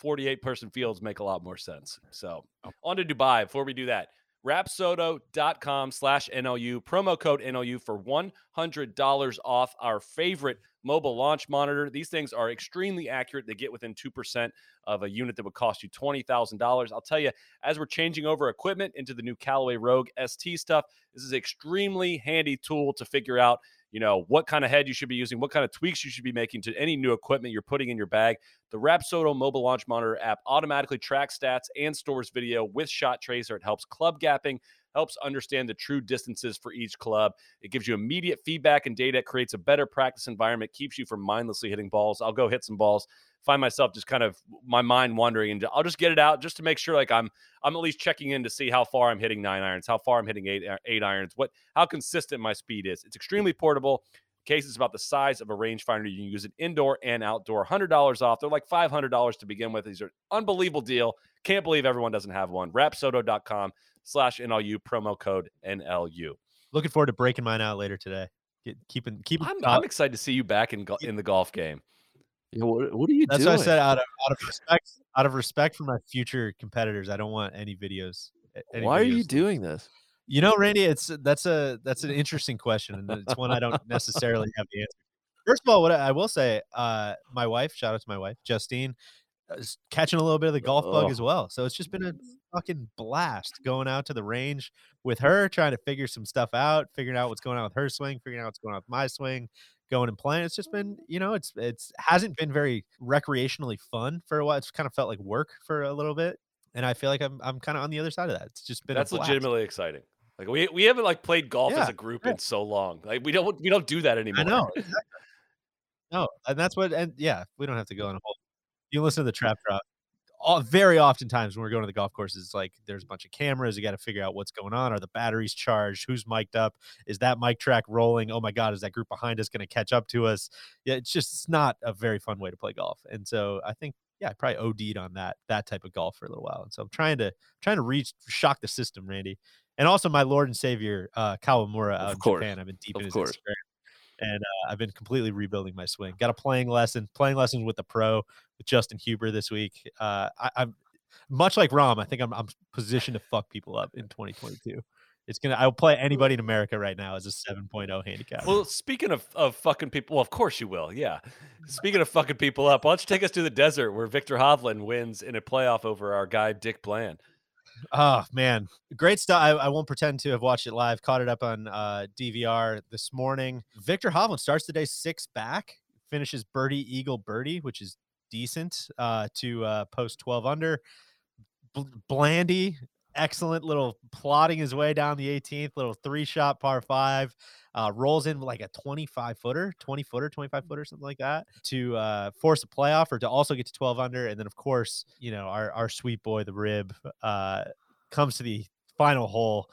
48 person fields make a lot more sense. So oh. on to Dubai. Before we do that, rapsodo.com slash NLU, promo code NLU for $100 off our favorite mobile launch monitor. These things are extremely accurate. They get within 2% of a unit that would cost you $20,000. I'll tell you, as we're changing over equipment into the new Callaway Rogue ST stuff, this is an extremely handy tool to figure out you know what kind of head you should be using what kind of tweaks you should be making to any new equipment you're putting in your bag. The rapsodo mobile launch monitor app automatically tracks stats and stores video with shot tracer. It helps club gapping helps understand the true distances for each club. It gives you immediate feedback and data. It creates a better practice environment keeps you from mindlessly hitting balls. I'll go hit some balls find myself just kind of my mind wandering and i'll just get it out just to make sure like i'm i'm at least checking in to see how far i'm hitting nine irons how far i'm hitting eight uh, eight irons what how consistent my speed is. It's extremely portable case is about the size of a rangefinder you can use it indoor and outdoor $100 off they're like $500 to begin with these are unbelievable deal can't believe everyone doesn't have one rapsodo.com slash nlu promo code nlu Looking forward to breaking mine out later today. Get, keeping keeping I'm, I'm excited to see you back in, in the golf game Yeah, what, what are you That's doing? what I said out of out of respect out of respect for my future competitors. I don't want any videos. any Why are you videos. doing this? You know, Randy, it's that's a that's an interesting question, and it's one I don't necessarily have the answer. First of all, what I will say, uh, my wife, shout out to my wife, Justine, uh, is catching a little bit of the golf bug Oh. as well. So it's just been a fucking blast going out to the range with her, trying to figure some stuff out, figuring out what's going on with her swing, figuring out what's going on with my swing, going and playing. It's just been, mm-hmm. you know, it's it's hasn't been very recreationally fun for a while. It's kind of felt like work for a little bit. And I feel like I'm I'm kind of on the other side of that. It's just been a that's legitimately exciting like we, we haven't like played golf as a group yeah. in so long like we don't we don't do that anymore I know. exactly. No, and that's what, and yeah, we don't have to go on a whole. You listen to the <laughs> trap drop. All, very oftentimes when we're going to the golf courses, it's like there's a bunch of cameras. You got to figure out what's going on. Are the batteries charged? Who's mic'd up? Is that mic track rolling? Oh my God, is that group behind us going to catch up to us? Yeah, it's just it's not a very fun way to play golf. And so I think, yeah, I probably OD'd on that that type of golf for a little while. And so I'm trying to trying to reach shock the system, Randy. And also my Lord and Savior, uh, Kawamura Of course. Japan. I've been deep Of in his course. Instagram and uh, I've been completely rebuilding my swing. Got a playing lesson, playing lessons with the pro with Justin Huber this week. Uh, I, I'm much like Rahm. I think I'm, I'm positioned to fuck people up in 2022. It's gonna. I'll play anybody in America right now as a 7.0 handicap. well speaking of, of fucking people well of course you will yeah speaking of fucking people up why don't you take us to the desert where viktor hovland wins in a playoff over our guy dick bland Oh man, great stuff. I, I won't pretend to have watched it live. Caught it up on uh, DVR this morning. Viktor Hovland starts the day six back, finishes birdie eagle birdie, which is decent uh, to uh, post twelve under. Bl- Blandy, excellent little plodding his way down the 18th, little three shot par five. Uh, rolls in like a 25 footer, 20 footer, 25 footer, something like that to uh, force a playoff or to also get to 12 under. And then, of course, you know, our, our sweet boy, the rib, uh, comes to the final hole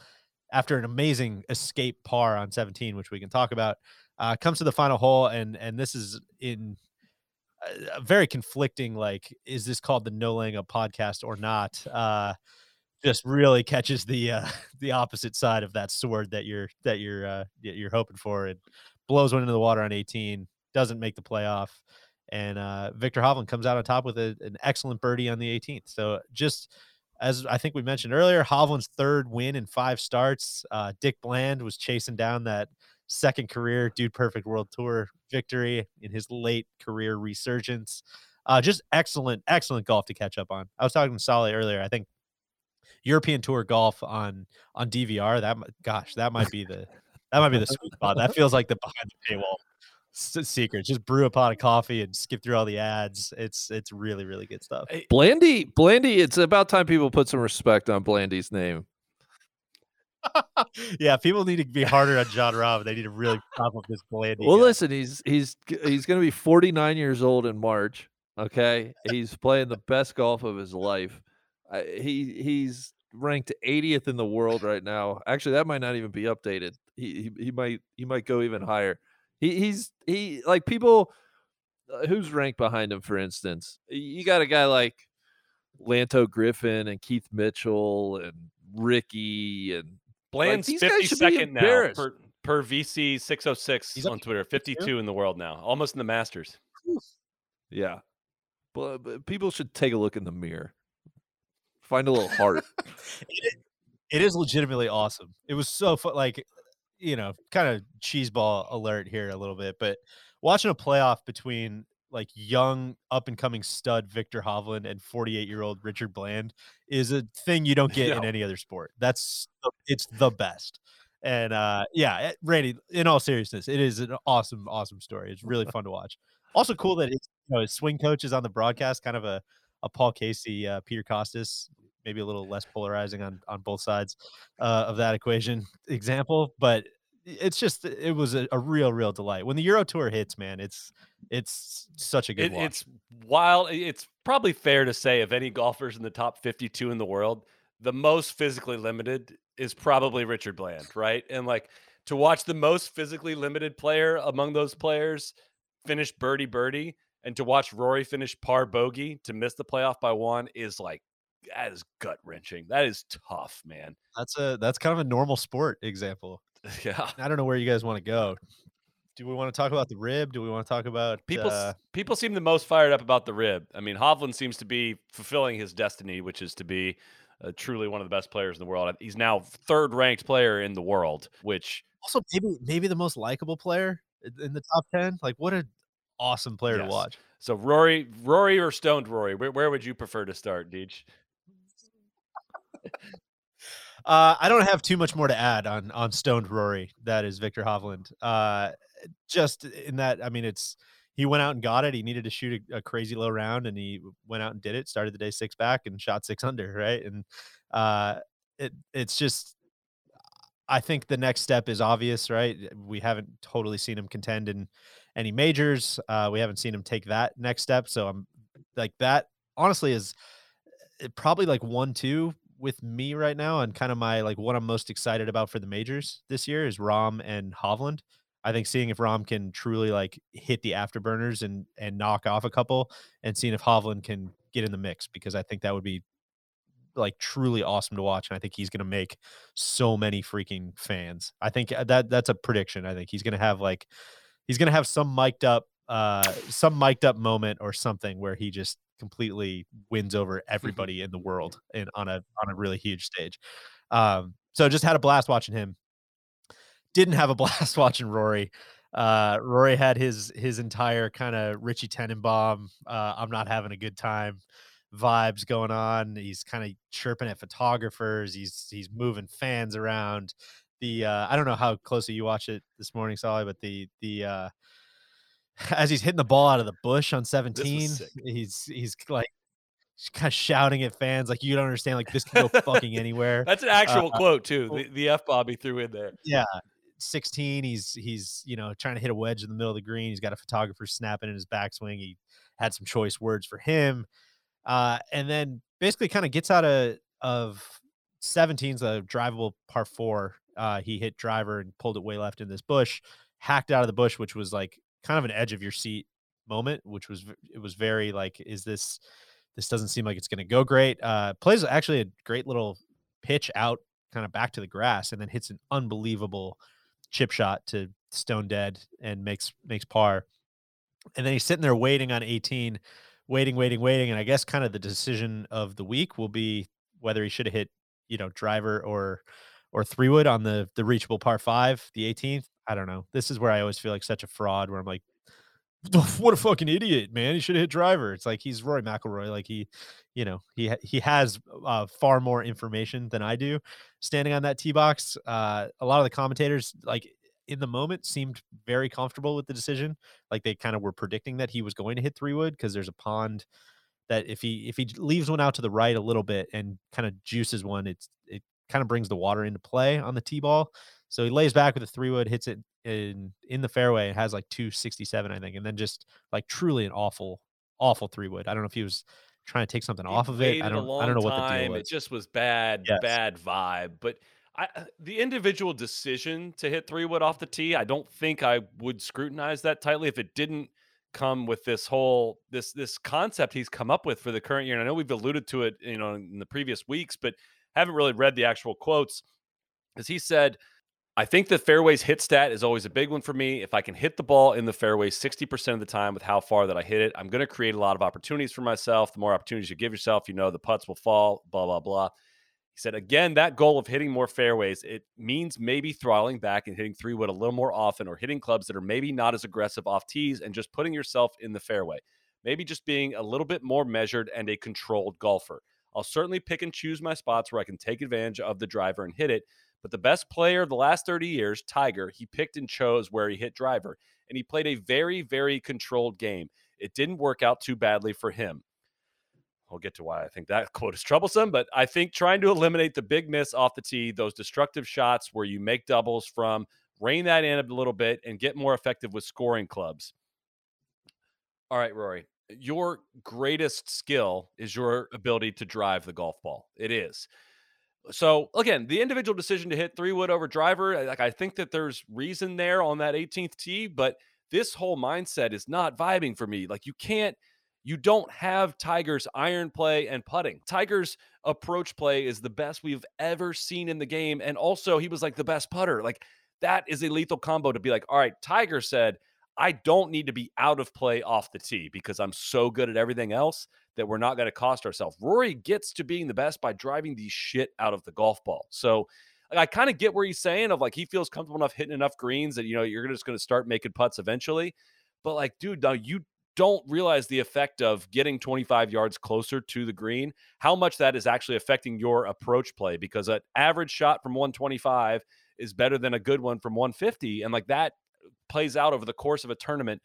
after an amazing escape par on 17, which we can talk about. Uh, comes to the final hole, and and this is in a very conflicting. Like, is this called the No Laying Up podcast or not? Just really catches the uh, <laughs> the opposite side of that sword that you're that you're uh, you're hoping for. It blows one into the water on 18, doesn't make the playoff, and uh, Viktor Hovland comes out on top with a, an excellent birdie on the 18th. So just as I think we mentioned earlier, Hovland's third win in five starts. Uh, Dick Bland was chasing down that second career Dude Perfect World Tour victory in his late career resurgence. Uh, just excellent, excellent golf to catch up on. I was talking to Soly earlier. I think European Tour golf on on DVR. That gosh, that might be the that might be the sweet spot. That <laughs> feels like the behind the paywall secret. Just brew a pot of coffee and skip through all the ads. It's it's really really good stuff. Blandy, Blandy. It's about time people put some respect on Blandy's name. <laughs> yeah, people need to be harder on John Rahm. They need to really pop up this Blandy. Well, guy. listen, he's he's he's going to be 49 years old in March. Okay, he's playing the best golf of his life. Uh, he he's ranked 80th in the world right now. Actually, that might not even be updated. He he, he might he might go even higher. He he's he like people uh, who's ranked behind him. For instance, you got a guy like Lanto Griffin and Keith Mitchell and Ricky and Bland's these guys fifty should be second now per, per VC six oh six He's on Twitter. 52? two in the world now, almost in the Masters. yeah. But, but people should take a look in the mirror. Find a little heart. <laughs> it, it is legitimately awesome. It was so fun. Like, you know, kind of cheeseball alert here a little bit, but watching a playoff between like young up and coming stud Viktor Hovland and 48 year old Richard Bland is a thing you don't <laughs> get in any other sport. That's it's the best. And uh yeah, Randy, in all seriousness, it is an awesome, awesome story. It's really fun to watch. Also cool that his, you know, his swing coach is on the broadcast, kind of a, a Paul Casey, uh, Peter Kostis, maybe a little less polarizing on on both sides uh, of that equation <laughs> example, but it's just it was a, a real, real delight when the Euro Tour hits. Man, it's it's such a good It, watch. it's wild. It's probably fair to say of any golfers in the top 52 in the world, the most physically limited is probably Richard Bland, right? And like to watch the most physically limited player among those players finish birdie birdie and to watch Rory finish par bogey to miss the playoff by one is like that is gut wrenching. That is tough, man. that's a that's kind of a normal sport example. <laughs> Yeah. I don't know where you guys want to go. Do we want to talk about the rib? Do we want to talk about People Uh, people seem the most fired up about the rib. I mean, Hovland seems to be fulfilling his destiny, which is to be uh, truly one of the best players in the world. He's now third ranked player in the world, which also maybe maybe the most likable player in the top ten? Like, what an awesome player Yes. to watch. so Rory, Rory or stoned Rory, where, where would you prefer to start, Deej? Uh, I don't have too much more to add on on Stoned Rory. That is Viktor Hovland. Uh, just in that, I mean, it's he went out and got it. He needed to shoot a, a crazy low round, and he went out and did it. Started the day six back and shot six under. Right, and uh, it it's just. I think the next step is obvious, right? We haven't totally seen him contend in any majors. Uh, we haven't seen him take that next step. So I'm like that. Honestly, is uh, probably like one two with me right now and kind of my like what I'm most excited about for the majors this year is Rahm and Hovland. I think seeing if Rahm can truly like hit the afterburners and and knock off a couple and seeing if Hovland can get in the mix because I think that would be like truly awesome to watch and I think he's going to make so many freaking fans. I think uh, that that's a prediction. I think he's going to have like he's going to have some mic'd up uh some mic'd up moment or something where he just completely wins over everybody in the world and on a on a really huge stage. Um so just had a blast watching him. Didn't have a <laughs> blast watching Rory. Uh Rory had his his entire kind of Richie Tenenbaum uh I'm not having a good time vibes going on. He's kind of chirping at photographers. He's he's moving fans around. The uh I don't know how closely you watch it this morning, Soly, but the the uh <laughs> as he's hitting the ball out of the bush on 17, he's he's like kind of shouting at fans like you don't understand like this can go fucking <laughs> anywhere. That's an actual Uh, quote too. The, the F Bobby threw in there. Yeah. 16 he's he's you know trying to hit a wedge in the middle of the green he's got a photographer snapping in his backswing he had some choice words for him uh and then basically kind of gets out of of 17's a drivable par 4 uh he hit driver and pulled it way left in this bush hacked out of the bush which was like kind of an edge of your seat moment which was it was very like is this this doesn't seem like it's going to go great uh plays actually a great little pitch out kind of back to the grass and then hits an unbelievable chip shot to stone dead and makes makes par. And then he's sitting there waiting on 18, waiting, waiting, waiting. And I guess kind of the decision of the week will be whether he should have hit, you know, driver or or three wood on the the reachable par five, the 18th. I don't know. This is where I always feel like such a fraud where I'm like, what a fucking idiot, man. He should have hit driver. It's like he's Rory McIlroy. Like he, you know, he he has uh, far more information than I do standing on that tee box. Uh, a lot of the commentators, like in the moment, seemed very comfortable with the decision. Like they kind of were predicting that he was going to hit three wood because there's a pond that if he if he leaves one out to the right a little bit and kind of juices one, it's it kind of brings the water into play on the tee ball. So he lays back with a three wood, hits it in in the fairway, and has like two sixty seven, I think, and then just like truly an awful, awful three wood. I don't know if he was trying to take something He off of it. I don't I don't know what the time. deal It just was bad, Yes. bad vibe. But I, uh, the individual decision to hit three wood off the tee, I don't think I would scrutinize that tightly if it didn't come with this whole this this concept he's come up with for the current year. And I know we've alluded to it, you know, in the previous weeks, but haven't really read the actual quotes. because he said, I think the fairways hit stat is always a big one for me. If I can hit the ball in the fairway 60% of the time with how far that I hit it, I'm going to create a lot of opportunities for myself. The more opportunities you give yourself, you know, the putts will fall, blah, blah, blah. He said, again, that goal of hitting more fairways, it means maybe throttling back and hitting three wood a little more often or hitting clubs that are maybe not as aggressive off tees and just putting yourself in the fairway. Maybe just being a little bit more measured and a controlled golfer. I'll certainly pick and choose my spots where I can take advantage of the driver and hit it. But the best player of the last 30 years, Tiger, he picked and chose where he hit driver, and he played a very, very controlled game. It didn't work out too badly for him. I'll get to why I think that <laughs> quote is troublesome, but I think trying to eliminate the big miss off the tee, those destructive shots where you make doubles from, rein that in a little bit, and get more effective with scoring clubs. All right, Rory, your greatest skill is your ability to drive the golf ball. It is. So again, the individual decision to hit three wood over driver, like I think that there's reason there on that 18th tee, but this whole mindset is not vibing for me. Like you can't, you don't have Tiger's iron play and putting. Tiger's approach play is the best we've ever seen in the game, and also he was like the best putter. Like that is a lethal combo to be like, all right, Tiger said. I don't need to be out of play off the tee because I'm so good at everything else that we're not going to cost ourselves. Rory gets to being the best by driving the shit out of the golf ball. So I kind of get where he's saying of like he feels comfortable enough hitting enough greens that you know you're just going to start making putts eventually. But like, dude, now you don't realize the effect of getting 25 yards closer to the green, how much that is actually affecting your approach play because an average shot from 125 is better than a good one from 150. And like that plays out over the course of a tournament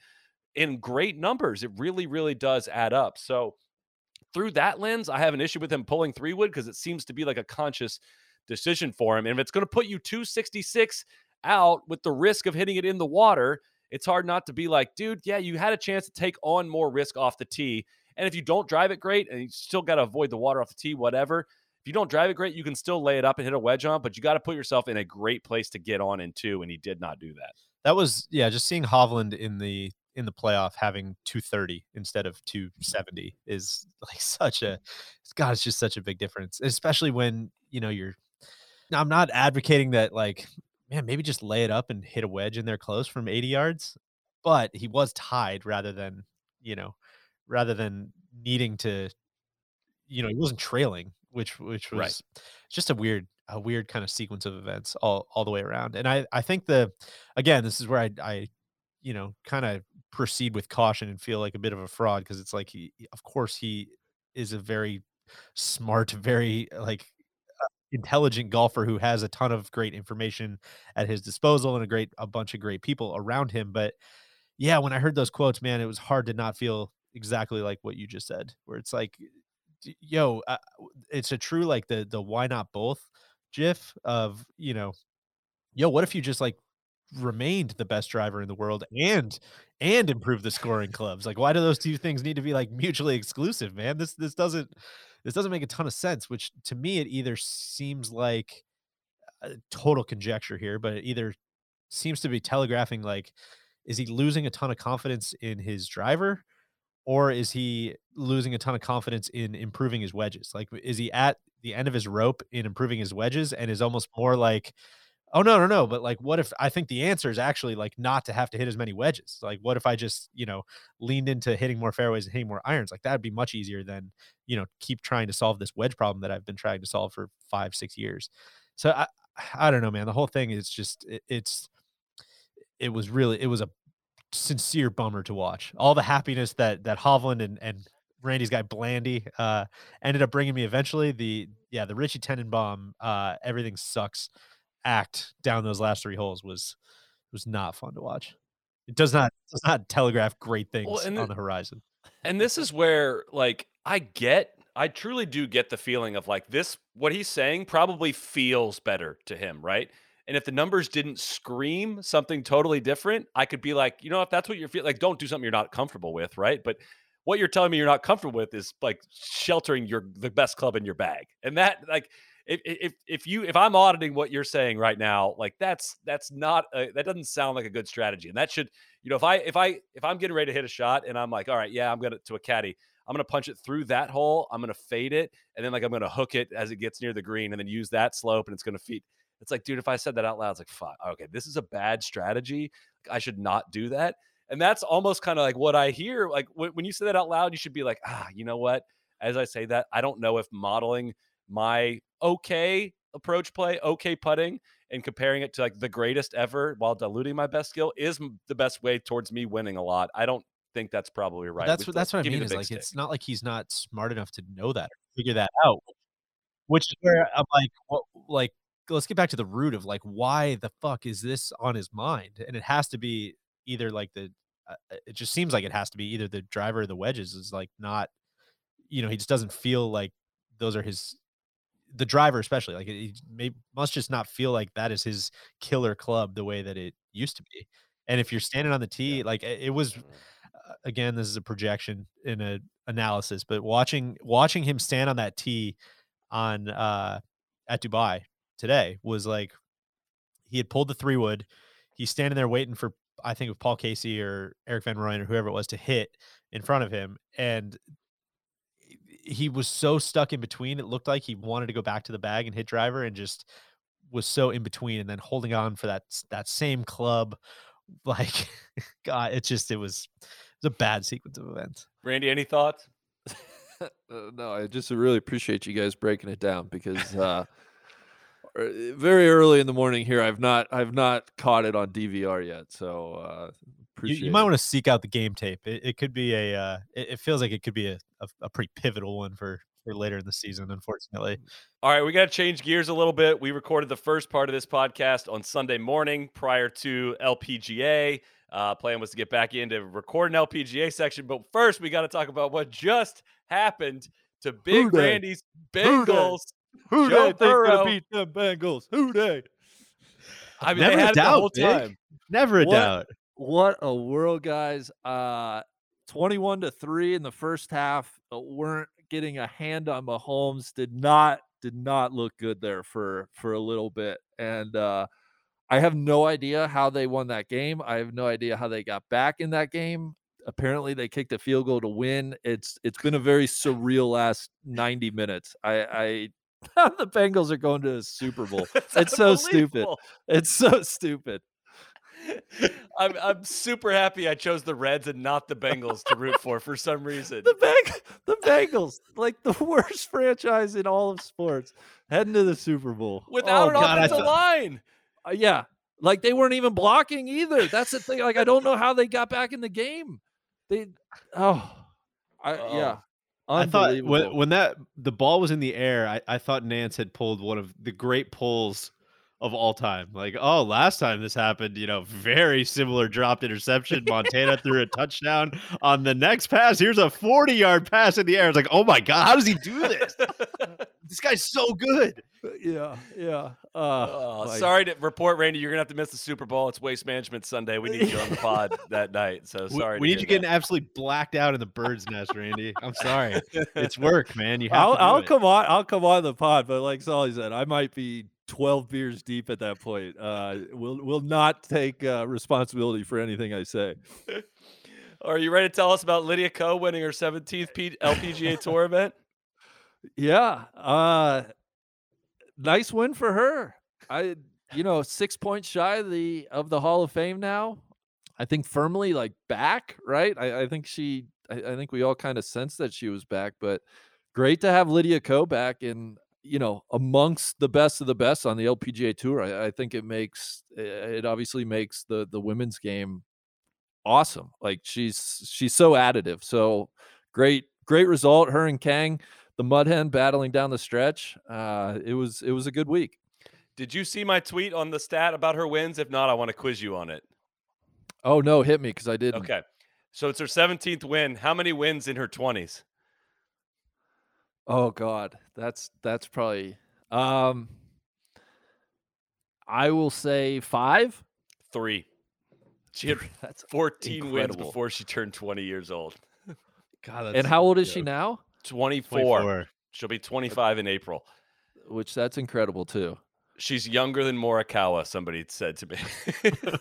in great numbers. It really, really does add up. So through that lens, I have an issue with him pulling three wood because it seems to be like a conscious decision for him. And if it's going to put you 266 out with the risk of hitting it in the water, it's hard not to be like, dude, yeah, you had a chance to take on more risk off the tee. And if you don't drive it great and you still got to avoid the water off the tee, whatever. If you don't drive it great, you can still lay it up and hit a wedge on, but you got to put yourself in a great place to get on in two. And he did not do that. That was yeah, just seeing Hovland in the in the playoff having 230 instead of 270 is <laughs> like such a God, it's just such a big difference, especially when you know you're. Now, I'm not advocating that like man, maybe just lay it up and hit a wedge in there close from 80 yards, but he was tied rather than you know rather than needing to you know he wasn't trailing which which was Right. just a weird a weird kind of sequence of events all all the way around and i i think the again this is where i i you know kind of proceed with caution and feel like a bit of a fraud because it's like he of course he is a very smart <laughs> very like uh, intelligent golfer who has a ton of great information at his disposal and a great a bunch of great people around him but yeah when i heard those quotes man it was hard to not feel exactly like what you just said where it's like yo, uh, it's a true like the the why not both gif of you know, yo, what if you just like remained the best driver in the world and and improve the scoring clubs? Like, why do those two things need to be like mutually exclusive, man? This this doesn't this doesn't make a ton of sense. Which to me, it either seems like uh, total conjecture here, but it either seems to be telegraphing like, is he losing a ton of confidence in his driver? Or is he losing a ton of confidence in improving his wedges? Like, is he at the end of his rope in improving his wedges and is almost more like, oh, no, no, no. But like, what if I think the answer is actually like not to have to hit as many wedges? Like, what if I just, you know, leaned into hitting more fairways and hitting more irons? Like, that'd be much easier than, you know, keep trying to solve this wedge problem that I've been trying to solve for five, six years. So I, I don't know, man. The whole thing is just, it, it's, it was really it was a sincere bummer to watch. All the happiness that that Hovland and and Randy's guy Blandy uh ended up bringing me eventually. The yeah, the Richie Tenenbaum uh everything sucks act down those last three holes was was not fun to watch. It does not does not telegraph great things and on the- the horizon. And this is where, like, I get, I truly do get the feeling of like this, what he's saying probably feels better to him, right? And if the numbers didn't scream something totally different, I could be like, you know, if that's what you're feeling, like, don't do something you're not comfortable with, right? But what you're telling me you're not comfortable with is like sheltering your the best club in your bag, and that like. If, if if you if I'm auditing what you're saying right now, like that's that's not a, that doesn't sound like a good strategy, and that should you know if I if I if I'm getting ready to hit a shot and I'm like, all right, yeah, I'm gonna to a caddy, I'm gonna punch it through that hole, I'm gonna fade it, and then like I'm gonna hook it as it gets near the green, and then use that slope, and it's gonna feed. It's like, dude, if I said that out loud, it's like, fuck, okay, this is a bad strategy. I should not do that. And that's almost kind of like what I hear. Like when, when you say that out loud, you should be like, ah, you know what? As I say that, I don't know if modeling my okay approach play, okay putting, and comparing it to like the greatest ever while diluting my best skill is the best way towards me winning a lot. I don't think that's probably right. That's what that's what I me mean. the Is like stick. it's not like he's not smart enough to know that or figure that out. Which is where I'm like, what like let's get back to the root of like why the fuck is this on his mind? And it has to be either like the uh, uh, it just seems like it has to be either the driver or the wedges is like not you know, he just doesn't feel like those are his the driver especially like he may must just not feel like that is his killer club the way that it used to be. And if you're standing on the tee, like it, it was uh, again this is a projection in a analysis but watching watching him stand on that tee on uh at dubai today was like he had pulled the three wood he's standing there waiting for i think of paul casey or erik van rooyen or whoever it was to hit in front of him and he was so stuck in between it looked like he wanted to go back to the bag and hit driver and just was so in between and then holding on for that that same club <laughs> like god it just it was it was a bad sequence of events Randy, any thoughts? <laughs> Uh, no, I just really appreciate you guys breaking it down because uh, very early in the morning here, I've not I've not caught it on DVR yet. So uh, you, appreciate. you might it. want to seek out the game tape it, it could be a uh it, it feels like it could be a, a, a pretty pivotal one for for later in the season unfortunately All right, we got to change gears a little bit. We recorded the first part of this podcast on Sunday morning prior to LPGA. Uh, plan was to get back into record an LPGA section, but first we got to talk about what just happened to Big dey? Randy's dey? Bengals. Who Joe they think gonna beat them Bengals? Who they? I mean, Never they a had it the doubt, whole Big. time. never a What? doubt What a world, guys! Uh, twenty-one to three in the first half. uh, weren't getting a hand on Mahomes. Did not did not look good there for for a little bit, and uh, I have no idea how they won that game. I have no idea how they got back in that game. Apparently, they kicked a field goal to win. It's it's been a very surreal last ninety minutes. I, I <laughs> the Bengals are going to the Super Bowl. <laughs> It's so stupid. <laughs> It's so stupid. I'm I'm super happy I chose the Reds and not the Bengals to root for for some reason. the Beng- the Bengals, like the worst franchise in all of sports, heading to the Super Bowl Without Oh, an God, offensive thought- line. Uh, yeah, like they weren't even blocking either. That's the thing. Like I don't know how they got back in the game. They, oh, I Oh. yeah, I thought when, when that the ball was in the air, I, I thought Nantz had pulled one of the great pulls of all time. Like, oh, last time this happened, you know, very similar dropped interception. <laughs> Montana threw a touchdown on the next pass. Here's a 40 yard pass in the air. It's like, oh my God, how does he do this? <laughs> this guy's so good. Yeah, yeah. Uh, Oh, like- sorry to report, Randy. You're gonna have to miss the Super Bowl. It's Waste Management Sunday. We need you on the pod <laughs> that night. So sorry. We, to need you hear getting absolutely blacked out in the bird's nest, Randy. I'm sorry. It's work, man. You have I'll, to I'll come on. I'll come on the pod, but like Soly said, I might be 12 beers deep at that point. Uh, will will not take uh, responsibility for anything I say. <laughs> Are you ready to tell us about Lydia Ko winning her 17th P- LPGA <laughs> Tour event? Yeah. Uh, nice win for her. I, you know, six points shy of the of the Hall of Fame now. I think firmly like back, right? I, I think she. I, I think we all kind of sensed that she was back, but great to have Lydia Ko back and you know amongst the best of the best on the LPGA tour. I, I think it makes it obviously makes the the women's game awesome. Like she's she's so additive. So great great result. Her and Kang, the mud hen battling down the stretch. Uh, it was it was a good week. Did you see my tweet on the stat about her wins? If not, I want to quiz you on it. Oh no, hit me because I didn't. Okay. So it's her 17th win. How many wins in her 20s? Oh God, that's that's probably. Um, I will say five. Three. She had <laughs> That's 14 wins before she turned 20 years old. God, and how old is she now? 24. 24. She'll be 25 in April. Which that's incredible too. She's younger than Morikawa, somebody said to me, <laughs>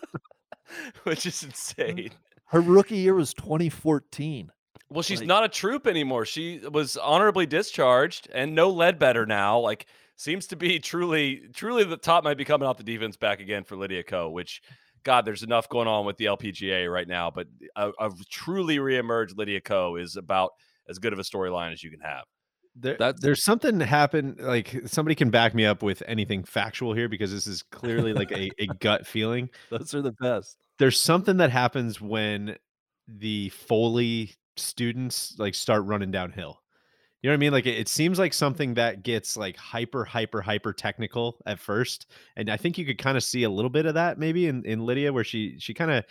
<laughs> which is insane. Her rookie year was 2014. Well, she's Like- not a troop anymore. She was honorably discharged and no Leadbetter now. Like, seems to be truly, truly the top might be coming off the defense back again for Lydia Ko, which, God, there's enough going on with the LPGA right now. But a, a truly reemerged Lydia Ko is about as good of a storyline as you can have. There, That's- there's something happened. Like somebody can back me up with anything factual here because this is clearly like a, a <laughs> gut feeling. Those are the best. There's something that happens when the Foley students like start running downhill. You know what I mean? Like it, it seems like mm-hmm. something that gets like hyper, hyper, hyper technical at first, and I think you could kind of see a little bit of that maybe in in Lydia, where she she kind of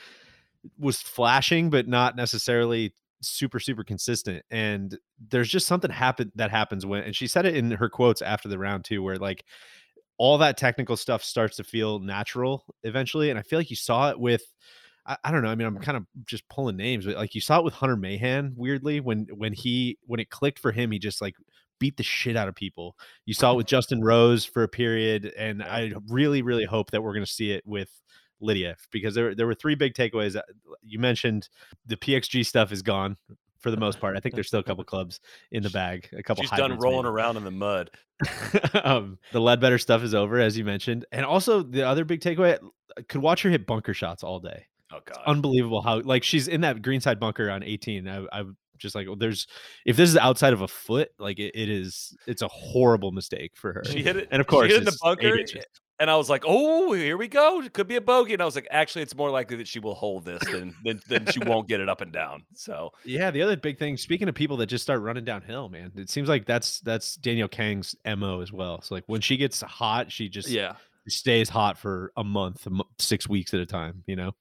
was flashing, but not necessarily super super consistent and there's just something happen that happens when and she said it in her quotes after the round too where like all that technical stuff starts to feel natural eventually and i feel like you saw it with I, I don't know i mean i'm kind of just pulling names but like you saw it with hunter mahan weirdly when when he when it clicked for him he just like beat the shit out of people you saw it with justin rose for a period and i really really hope that we're going to see it with Lydia because there there were three big takeaways. Uh, You mentioned the PXG stuff is gone for the most part. I think there's still a couple clubs in the bag, a couple. She's done rolling maybe. around in the mud. <laughs> um, the Leadbetter stuff is over, as you mentioned, and also the other big takeaway: I could watch her hit bunker shots all day. Oh, God. Unbelievable how like she's in that greenside bunker on 18. I, I just like well, there's if this is outside of a foot, like it, it is, it's a horrible mistake for her. She hit it. and of course, she hit in the bunker. And I was like, "Oh, here we go. It could be a bogey." And I was like, "Actually, it's more likely that she will hold this than than, than she won't get it up and down." So Yeah, the other big thing, speaking of people that just start running downhill, man, it seems like that's that's Danielle Kang's mo as well. So like when she gets hot, she just Yeah. stays hot for a month, six weeks at a time. You know,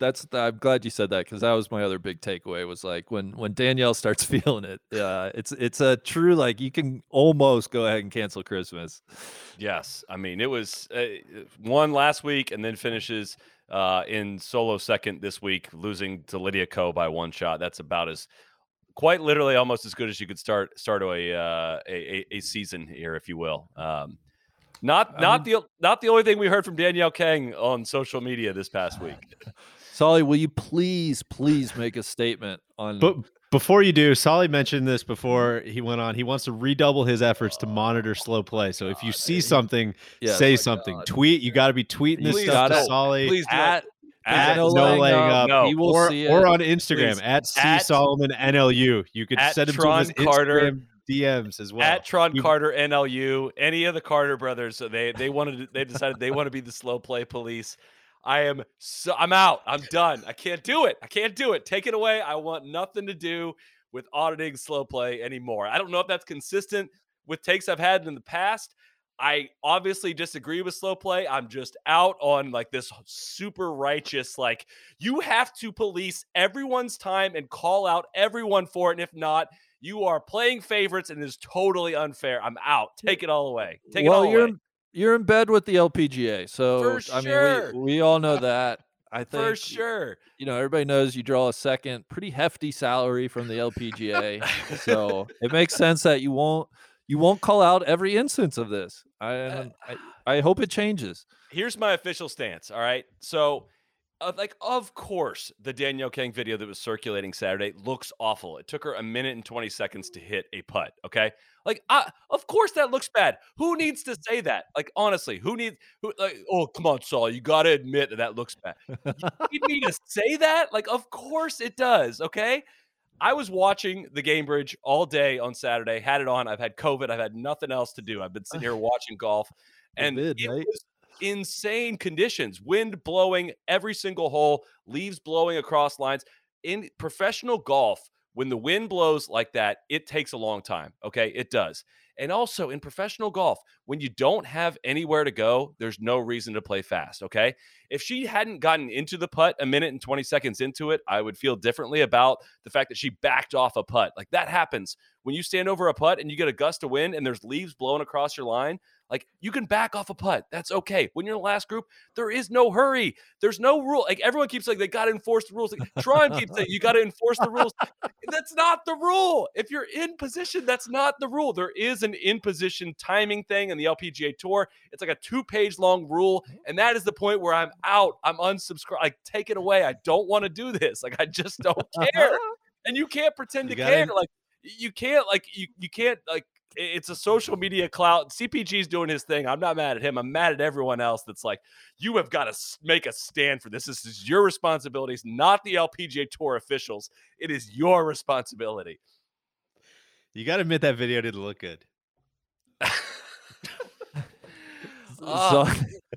That's I'm glad you said that because that was my other big takeaway was like when when Danielle starts <laughs> feeling it, uh, it's it's a true like you can almost go ahead and cancel Christmas. yes, I mean it was uh, one last week and then finishes uh, in solo second this week, losing to Lydia Ko by one shot. That's about as quite literally almost as good as you could start start a uh, a, a, a season here, if you will. Um, not not the not the only thing we heard from Danielle Kang on social media this past week. <laughs> Soly, will you please please make a statement on? but before you do, Soly mentioned this before he went on. He wants to redouble his efforts to monitor slow play. So if you see he- something, Yes, say something. God. Tweet. You got to be tweeting this Please stuff to. Soly. Please do at, at no no laying laying up, up, No. he will or, see or on Instagram Please. at C At- Solomon NLU. You could at send him Tron to his Carter. Instagram DMs as well. At Tron You- Carter NLU, any of the Carter brothers, so they they wanted to, they decided they want to be the slow play police. I am so I'm out. I'm done. I can't do it. I can't do it. Take it away. I want nothing to do with auditing slow play anymore. I don't know if that's consistent with takes I've had in the past. I obviously disagree with slow play. I'm just out on like this super righteous, like, you have to police everyone's time and call out everyone for it. And if not, you are playing favorites and it is totally unfair. I'm out. Take it all away. Take well, it all away. You're in bed with the LPGA, so For I sure. mean, we, we all know <laughs> that. I think For sure. you know everybody knows you draw a second pretty hefty salary from the LPGA, so <laughs> it makes sense that you won't you won't call out every instance of this. I uh, and I, uh I hope it changes. here's my official stance. All right. So, uh, like, of course, the Danielle Kang video that was circulating Saturday looks awful. It took her a minute and 20 seconds to hit a putt. Okay. Like, I, of course, that looks bad. Who needs to say that? Like, honestly, who needs, who, like, oh, come on, Saul. You got to admit that that looks bad. You need me to say that? Like, of course it does. Okay. I was watching the Gainbridge all day on Saturday, had it on. I've had COVID. I've had nothing else to do. I've been sitting here watching golf. And Forbid, it mate. was insane conditions wind blowing every single hole, leaves blowing across lines. In professional golf, when the wind blows like that, it takes a long time. Okay. It does. And also in professional golf, when you don't have anywhere to go, there's no reason to play fast. Okay. If she hadn't gotten into the putt a minute and 20 seconds into it, I would feel differently about the fact that she backed off a putt. Like that happens when you stand over a putt and you get a gust of wind and there's leaves blowing across your line. Like you can back off a putt. That's okay. When you're in the last group, there is no hurry. There's no rule. Like everyone keeps like they got to enforce the rules. Like Tron keeps saying you got to enforce the rules. That's not the rule. If you're in position, that's not the rule. There is an in position timing thing in the LPGA Tour. It's like a two page long rule, hmm. and that is the point where I'm out. I'm unsubscribed. Like take it away. I don't want to do this. Like I just don't <laughs> care. And you can't pretend You to care. Like you can't. Like you you can't like it's a social media clout. CPG's doing his thing. I'm not mad at him. I'm mad at everyone else that's like, you have got to make a stand for this. This is your responsibilities, not the LPGA Tour officials. It is your responsibility. You got to admit that video didn't look good. <laughs> <laughs> Oh,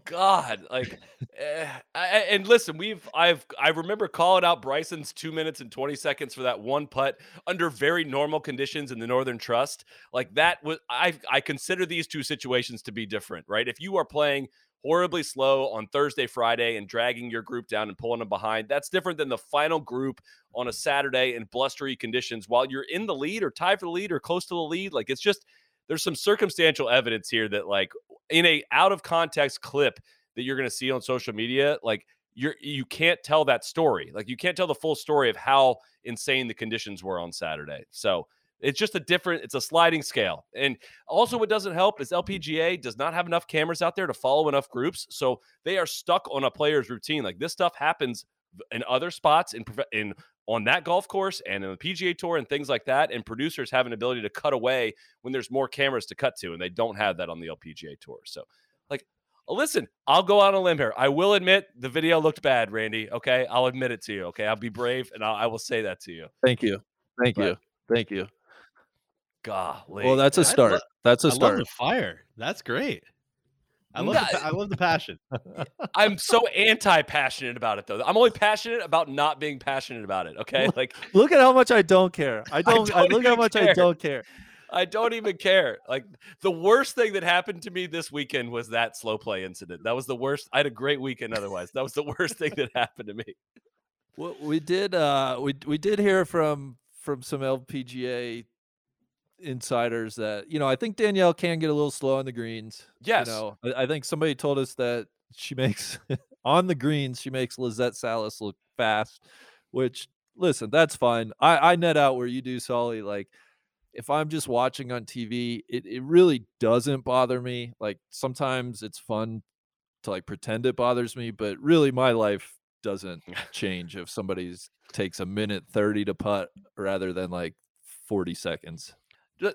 God, like, eh, I, and listen, we've I've I remember calling out Bryson's two minutes and twenty seconds for that one putt under very normal conditions in the Northern Trust. Like that was I I consider these two situations to be different, right? If you are playing horribly slow on Thursday, Friday, and dragging your group down and pulling them behind, that's different than the final group on a Saturday in blustery conditions while you're in the lead or tied for the lead or close to the lead. Like it's just there's some circumstantial evidence here that like in a out of context clip that you're going to see on social media like you're you can't tell that story. Like you can't tell the full story of how insane the conditions were on saturday. So it's just a different it's a sliding scale. And also what doesn't help is lpga does not have enough cameras out there to follow enough groups so they are stuck on a player's routine. Like this stuff happens in other spots in in on that golf course and in the PGA Tour and things like that. And producers have an ability to cut away when there's more cameras to cut to, and they don't have that on the LPGA Tour. So, like, listen, I'll go on a limb here. I will admit the video looked bad, Randy. Okay, I'll admit it to you. Okay, I'll be brave and I'll, I will say that to you. Thank you, thank But- you, thank you. Golly. Well, that's a I lo- start. That's a I love start. the fire. That's great. I love, the, I love the passion. I'm so anti-passionate about it, though. I'm only passionate about not being passionate about it. Okay, like Look at how much I don't care. I <laughs> don't. I don't look how much I don't care. I don't even care. Like the worst thing that happened to me this weekend was that slow play incident. That was the worst. I had a great weekend otherwise. That was the worst thing that happened to me. Well, we did. Uh, we we did hear from from some LPGA insiders that you know I think Danielle can get a little slow on the greens. Yes. You know, I, I think somebody told us that she makes <laughs> on the greens she makes Lizette Salas look fast, which listen, that's fine. I I net out where you do, Soly. Like if I'm just watching on TV, it it really doesn't bother me. Like sometimes it's fun to like pretend it bothers me, but really my life doesn't <laughs> change if somebody's takes a minute 30 to putt rather than like 40 seconds.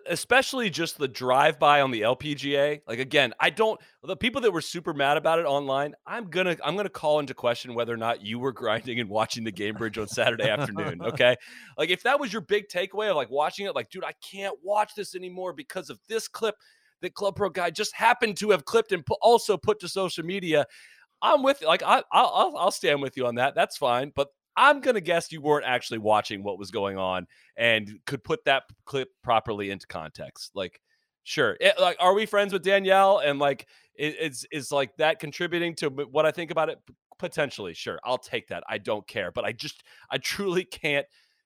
Especially just the drive by on the LPGA. Like again, I don't the people that were super mad about it online, I'm going to I'm going to call into question whether or not you were grinding and watching the Gainbridge on Saturday afternoon, <laughs> okay? Like if that was your big takeaway of like watching it like dude, I can't watch this anymore because of this clip that Club Pro guy just happened to have clipped and pu- also put to social media. I'm with you. like I I'll I'll stand with you on that. That's fine, but I'm gonna guess you weren't actually watching what was going on and could put that clip properly into context. Like, Sure. It- like, are we friends with Danielle? And like, it's is like that contributing to what I think about it? Potentially, sure. I'll take that. I don't care, but I just, I truly can't,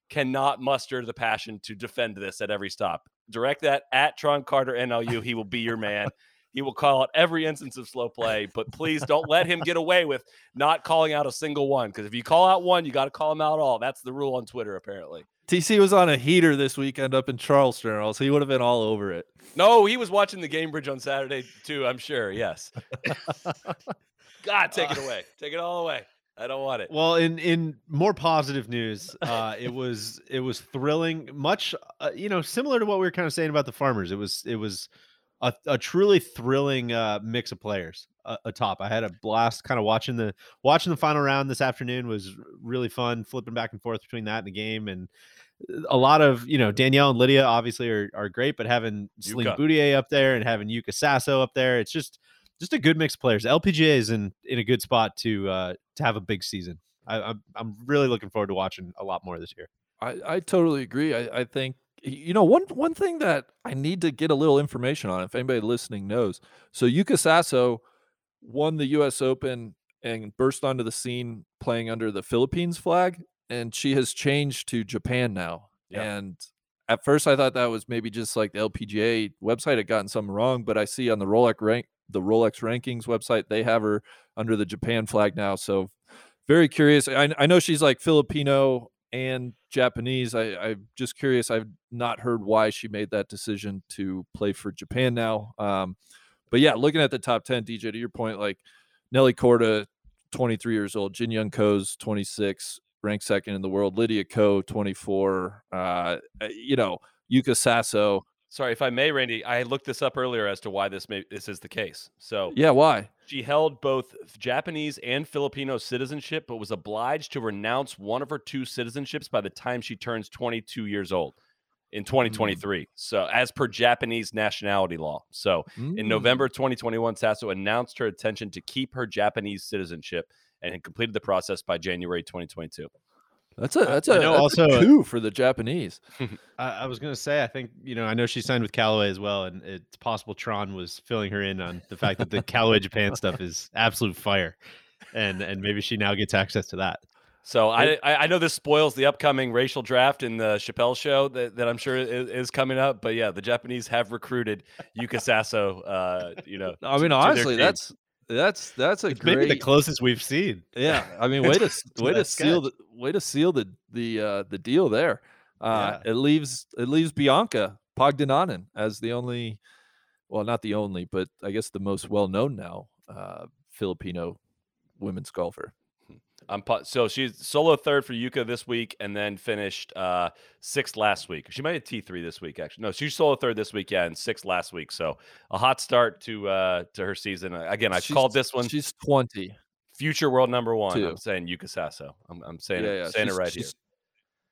cannot muster the passion to defend this at every stop. Direct that at Tron Carter NLU. He will be your man. <laughs> He will call out every instance of slow play, but please don't let him get away with not calling out a single one. Because if you call out one, you got to call him out all. That's the rule on Twitter, apparently. TC was on a heater this weekend up in Charleston, or else he would have been all over it. No, he was watching the Gainbridge on Saturday too. I'm sure. Yes. <laughs> God, take it away. Take it all away. I don't want it. Well, in in more positive news, uh, it was it was thrilling. Much, uh, you know, similar to what we were kind of saying about the farmers. It was it was a, a truly thrilling uh, mix of players uh, atop. I had a blast, kind of watching the watching the final round this afternoon was really fun, flipping back and forth between that and the game, and uh, a lot of you know Danielle and Lydia obviously are are great, but having Celine Yuka. Boutier up there and having Yuka Sasso up there, it's just just a good mix of players. LPGA is in in a good spot to uh to have a big season. I, I'm I'm really looking forward to watching a lot more this year. I, I totally agree. I, I think you know one one thing that I need to get a little information on, if anybody listening knows. So Yuka Sasso won the U.S. Open and burst onto the scene playing under the Philippines flag, and she has changed to Japan now. And at first, I thought that was maybe just like the LPGA website had gotten something wrong, but I see on the Rolex rank the Rolex rankings website they have her under the Japan flag now. So very curious. I, I know she's like Filipino and Japanese. I, I'm just curious. I've not heard why she made that decision to play for Japan now. Um, but yeah, looking at the top 10, DJ, to your point, like Nelly Korda, 23 years old, Jin Young Ko's 26, ranked second in the world, Lydia Ko, 24, uh, you know, Yuka Sasso. Sorry, if I may, Randy, I looked this up earlier as to why this may this is the case. So Yeah, why? she held both Japanese and Filipino citizenship, but was obliged to renounce one of her two citizenships by the time she turns 22 years old in 2023. So, as per Japanese nationality law. So, in Mm. November 2021, Sasso announced her intention to keep her Japanese citizenship and had completed the process by January 2022. That's a that's a, I know that's a also- coup for the Japanese. <laughs> I, I was gonna say, I think you know, I know she signed with Callaway as well, and it's possible Tron was filling her in on the fact that the <laughs> Callaway Japan stuff is absolute fire, and and maybe she now gets access to that. So I, I I know this spoils the upcoming racial draft in the Chappelle show that, that I'm sure is, is coming up. But yeah, the Japanese have recruited Yuka Sasso. Uh, you know, I mean, to honestly, team. that's that's that's a It's great. maybe the closest we've seen. yeah, I mean, way to <laughs> way to that seal the way to seal the the uh, the deal there. Uh, It leaves it leaves Bianca Pagdanganan as the only, well, not the only, but I guess the most well known now uh, Filipino women's golfer. I'm pu- so she's solo third for Yuka this week, and then finished uh, sixth last week. She might have T three this week actually. No, she's solo third this week, yeah, and sixth last week. So a hot start to uh, to her season. Uh, Again, I've She's- called this one She's twenty. future world number one. Two. I'm saying Yuka Sasso. I'm, I'm saying yeah, it, yeah, saying she's, it right here. she's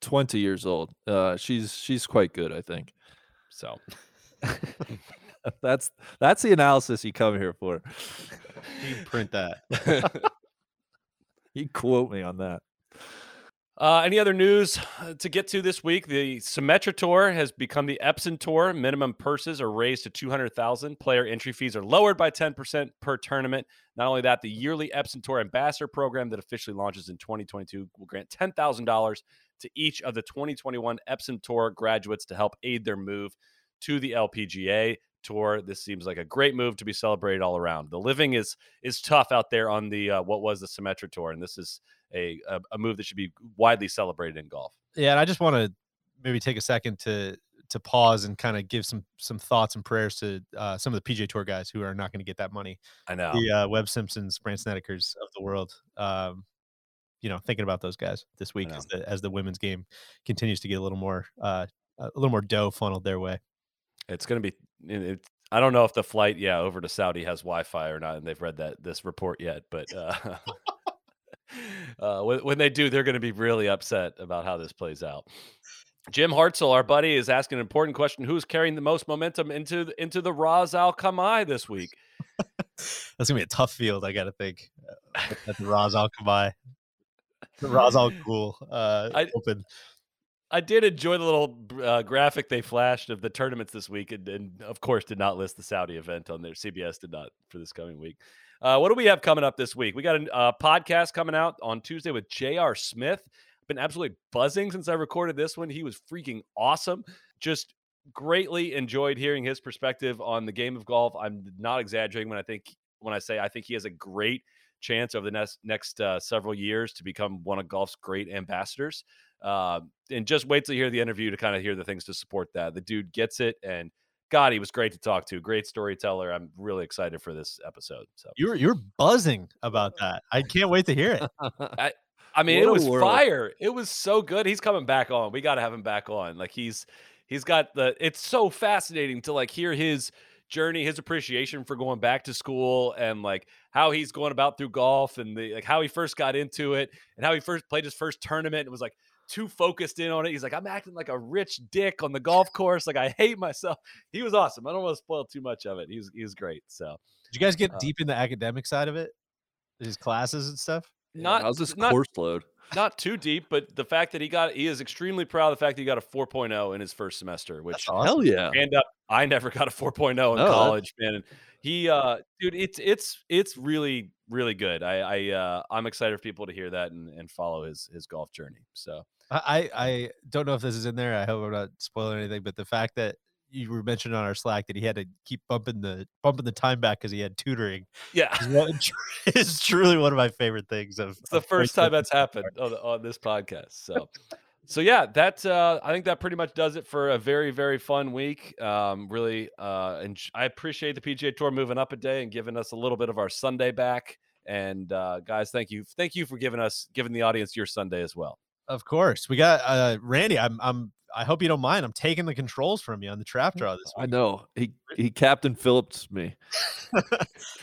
Twenty years old. Uh, she's she's quite good, I think. So <laughs> that's that's the analysis you come here for. You print that. <laughs> <laughs> You quote me on that. Uh, any other news uh, to get to this week? The Symetra Tour has become the Epson Tour. Minimum purses are raised to 200,000. Player entry fees are lowered by 10% per tournament. Not only that, the yearly Epson Tour Ambassador program that officially launches in 2022 will grant $10,000 to each of the 2021 Epson Tour graduates to help aid their move to the LPGA Tour. This seems like a great move to be celebrated all around. The living is is tough out there on the uh, what was the Symetra Tour, and this is a, a a move that should be widely celebrated in golf. Yeah, and I just want to maybe take a second to to pause and kind of give some some thoughts and prayers to uh, some of the PGA Tour guys who are not going to get that money. I know. The uh, Webb Simpsons, Brandt Snedekers of the world. Um, you know, thinking about those guys this week as the as the women's game continues to get a little more uh, a little more dough funneled their way. It's going to be. It- I don't know if the flight, yeah, over to Saudi has Wi-Fi or not, and they've read that this report yet. But uh, <laughs> uh, when, when they do, they're going to be really upset about how this plays out. Jim Hartzell, our buddy, is asking an important question: Who's carrying the most momentum into the, into the Ras Al Khaimah this week? <laughs> That's gonna be a tough field, I got to think. Uh, <laughs> at the Ras Al Khaimah, the Raz Al Ghul uh, I- Open. I did enjoy the little uh, graphic they flashed of the tournaments this week, and, and, of course did not list the Saudi event on there. CBS did not for this coming week. Uh, what do we have coming up this week? We got a uh, podcast coming out on Tuesday with J.R. Smith. Been absolutely buzzing since I recorded this one. He was freaking awesome. Just greatly enjoyed hearing his perspective on the game of golf. I'm not exaggerating when I think when I say I think he has a great chance over the next next uh, several years to become one of golf's great ambassadors. Uh, and just wait to hear the interview to kind of hear the things to support that. The dude gets it, and God, he was great to talk to. Great storyteller. I'm really excited for this episode. So You're you're buzzing about <laughs> that. I can't wait to hear it. I, I mean, What it was world. fire. It was so good. He's coming back on. We got to have him back on. Like he's he's got the. It's so fascinating to like hear his journey, his appreciation for going back to school, and like how he's going about through golf, and the like how he first got into it, and how he first played his first tournament, and was like too focused in on it. He's like, I'm acting like a rich dick on the golf course. Like I hate myself. He was awesome. I don't want to spoil too much of it. He was he was great. So Did you guys get Uh, deep in the academic side of it? His classes and stuff? not how's this not course load? not too deep, but the fact that he got he is extremely proud of the fact that he got a 4.0 in his first semester, which Hell yeah! and up I never got a 4.0 in No, college, man. And he uh dude, it's it's it's really, really good. I I uh I'm excited for people to hear that and, and follow his his golf journey. So I, I don't know if this is in there. I hope I'm not spoiling anything, but the fact that you were mentioning on our Slack that he had to keep bumping the bumping the time back because he had tutoring yeah. <laughs> is, truly one of my favorite things. Of It's the first time that's happened on, on this podcast. So, so yeah, that uh, I think that pretty much does it for a very very fun week. Um, really, uh, and I appreciate the PGA Tour moving up a day and giving us a little bit of our Sunday back. And uh, guys, thank you, thank you for giving us giving the audience your Sunday as well. Of course, we got uh Randy. I'm I'm I hope you don't mind. I'm taking the controls from you on the trap draw this week. I know he he Captain Phillips me. <laughs>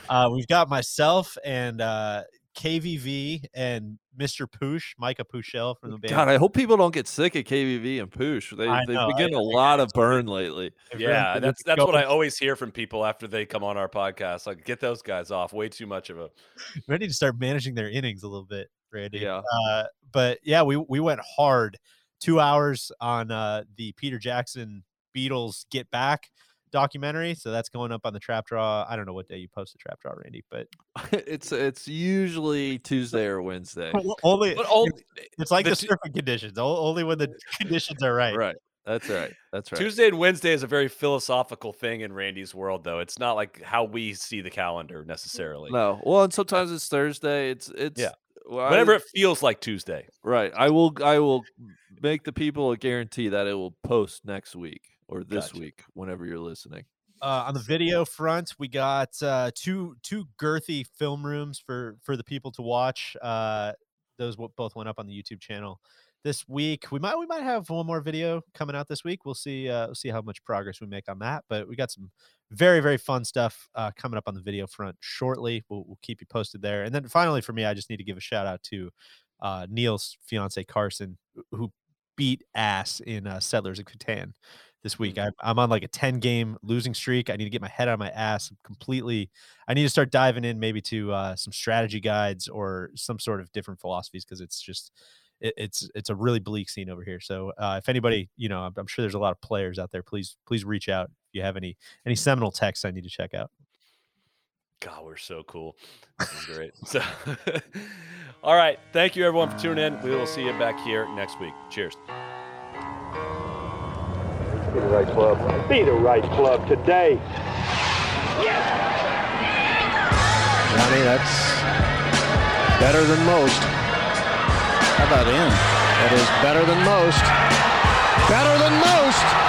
Uh, we've got myself and uh KVV and Mr. Poosh, Micah Pushell from the band. God, I hope people don't get sick of KVV and Poosh. They they've know, been getting a I lot of burn lately. They've Yeah, been that's that's what I <laughs> always hear from people after they come on our podcast. Like, get those guys off. Way too much of a. ready to start managing their innings a little bit, Randy. Yeah. Uh, but yeah, we we went hard. Two hours on uh, the Peter Jackson Beatles Get Back documentary. So that's going up on the Trap Draw. I don't know what day you post the Trap Draw, Randy, but <laughs> it's it's usually Tuesday or Wednesday. only But all, it's like the the, two- surfing conditions. Only when the <laughs> conditions are right. Right. That's right. That's right. Tuesday and Wednesday is a very philosophical thing in Randy's world, though. It's not like how we see the calendar necessarily. No. Well, and sometimes it's Thursday. It's it's Yeah. Well, I- Whenever it feels like Tuesday. right. I will I will make the people a guarantee that it will post next week or this Gotcha. week whenever you're listening. Uh, on the video front, we got uh, two two girthy film rooms for for the people to watch. Uh, those both went up on the YouTube channel this week. We might we might have one more video coming out this week. We'll see uh, we'll see how much progress we make on that. But we got some very very fun stuff uh, coming up on the video front shortly. We'll, we'll keep you posted there. And then finally for me, I just need to give a shout out to uh, Neil's fiance Carson, who beat ass in uh, Settlers of Catan this week. I, I'm on like a 10 game losing streak. I need to get my head out of my ass completely. I need to start diving in maybe to uh, some strategy guides or some sort of different philosophies because it's just it, it's it's a really bleak scene over here. So uh, if anybody, you know, I'm, I'm sure there's a lot of players out there. Please please reach out if you have any any seminal texts I need to check out. God, we're so cool. Great. <laughs> So, <laughs> all right. Thank you, everyone, for tuning in. We will see you back here next week. Cheers. Be the right club. Be the right club today. Johnny, that's better than most. How about in? That is better than most. Better than most.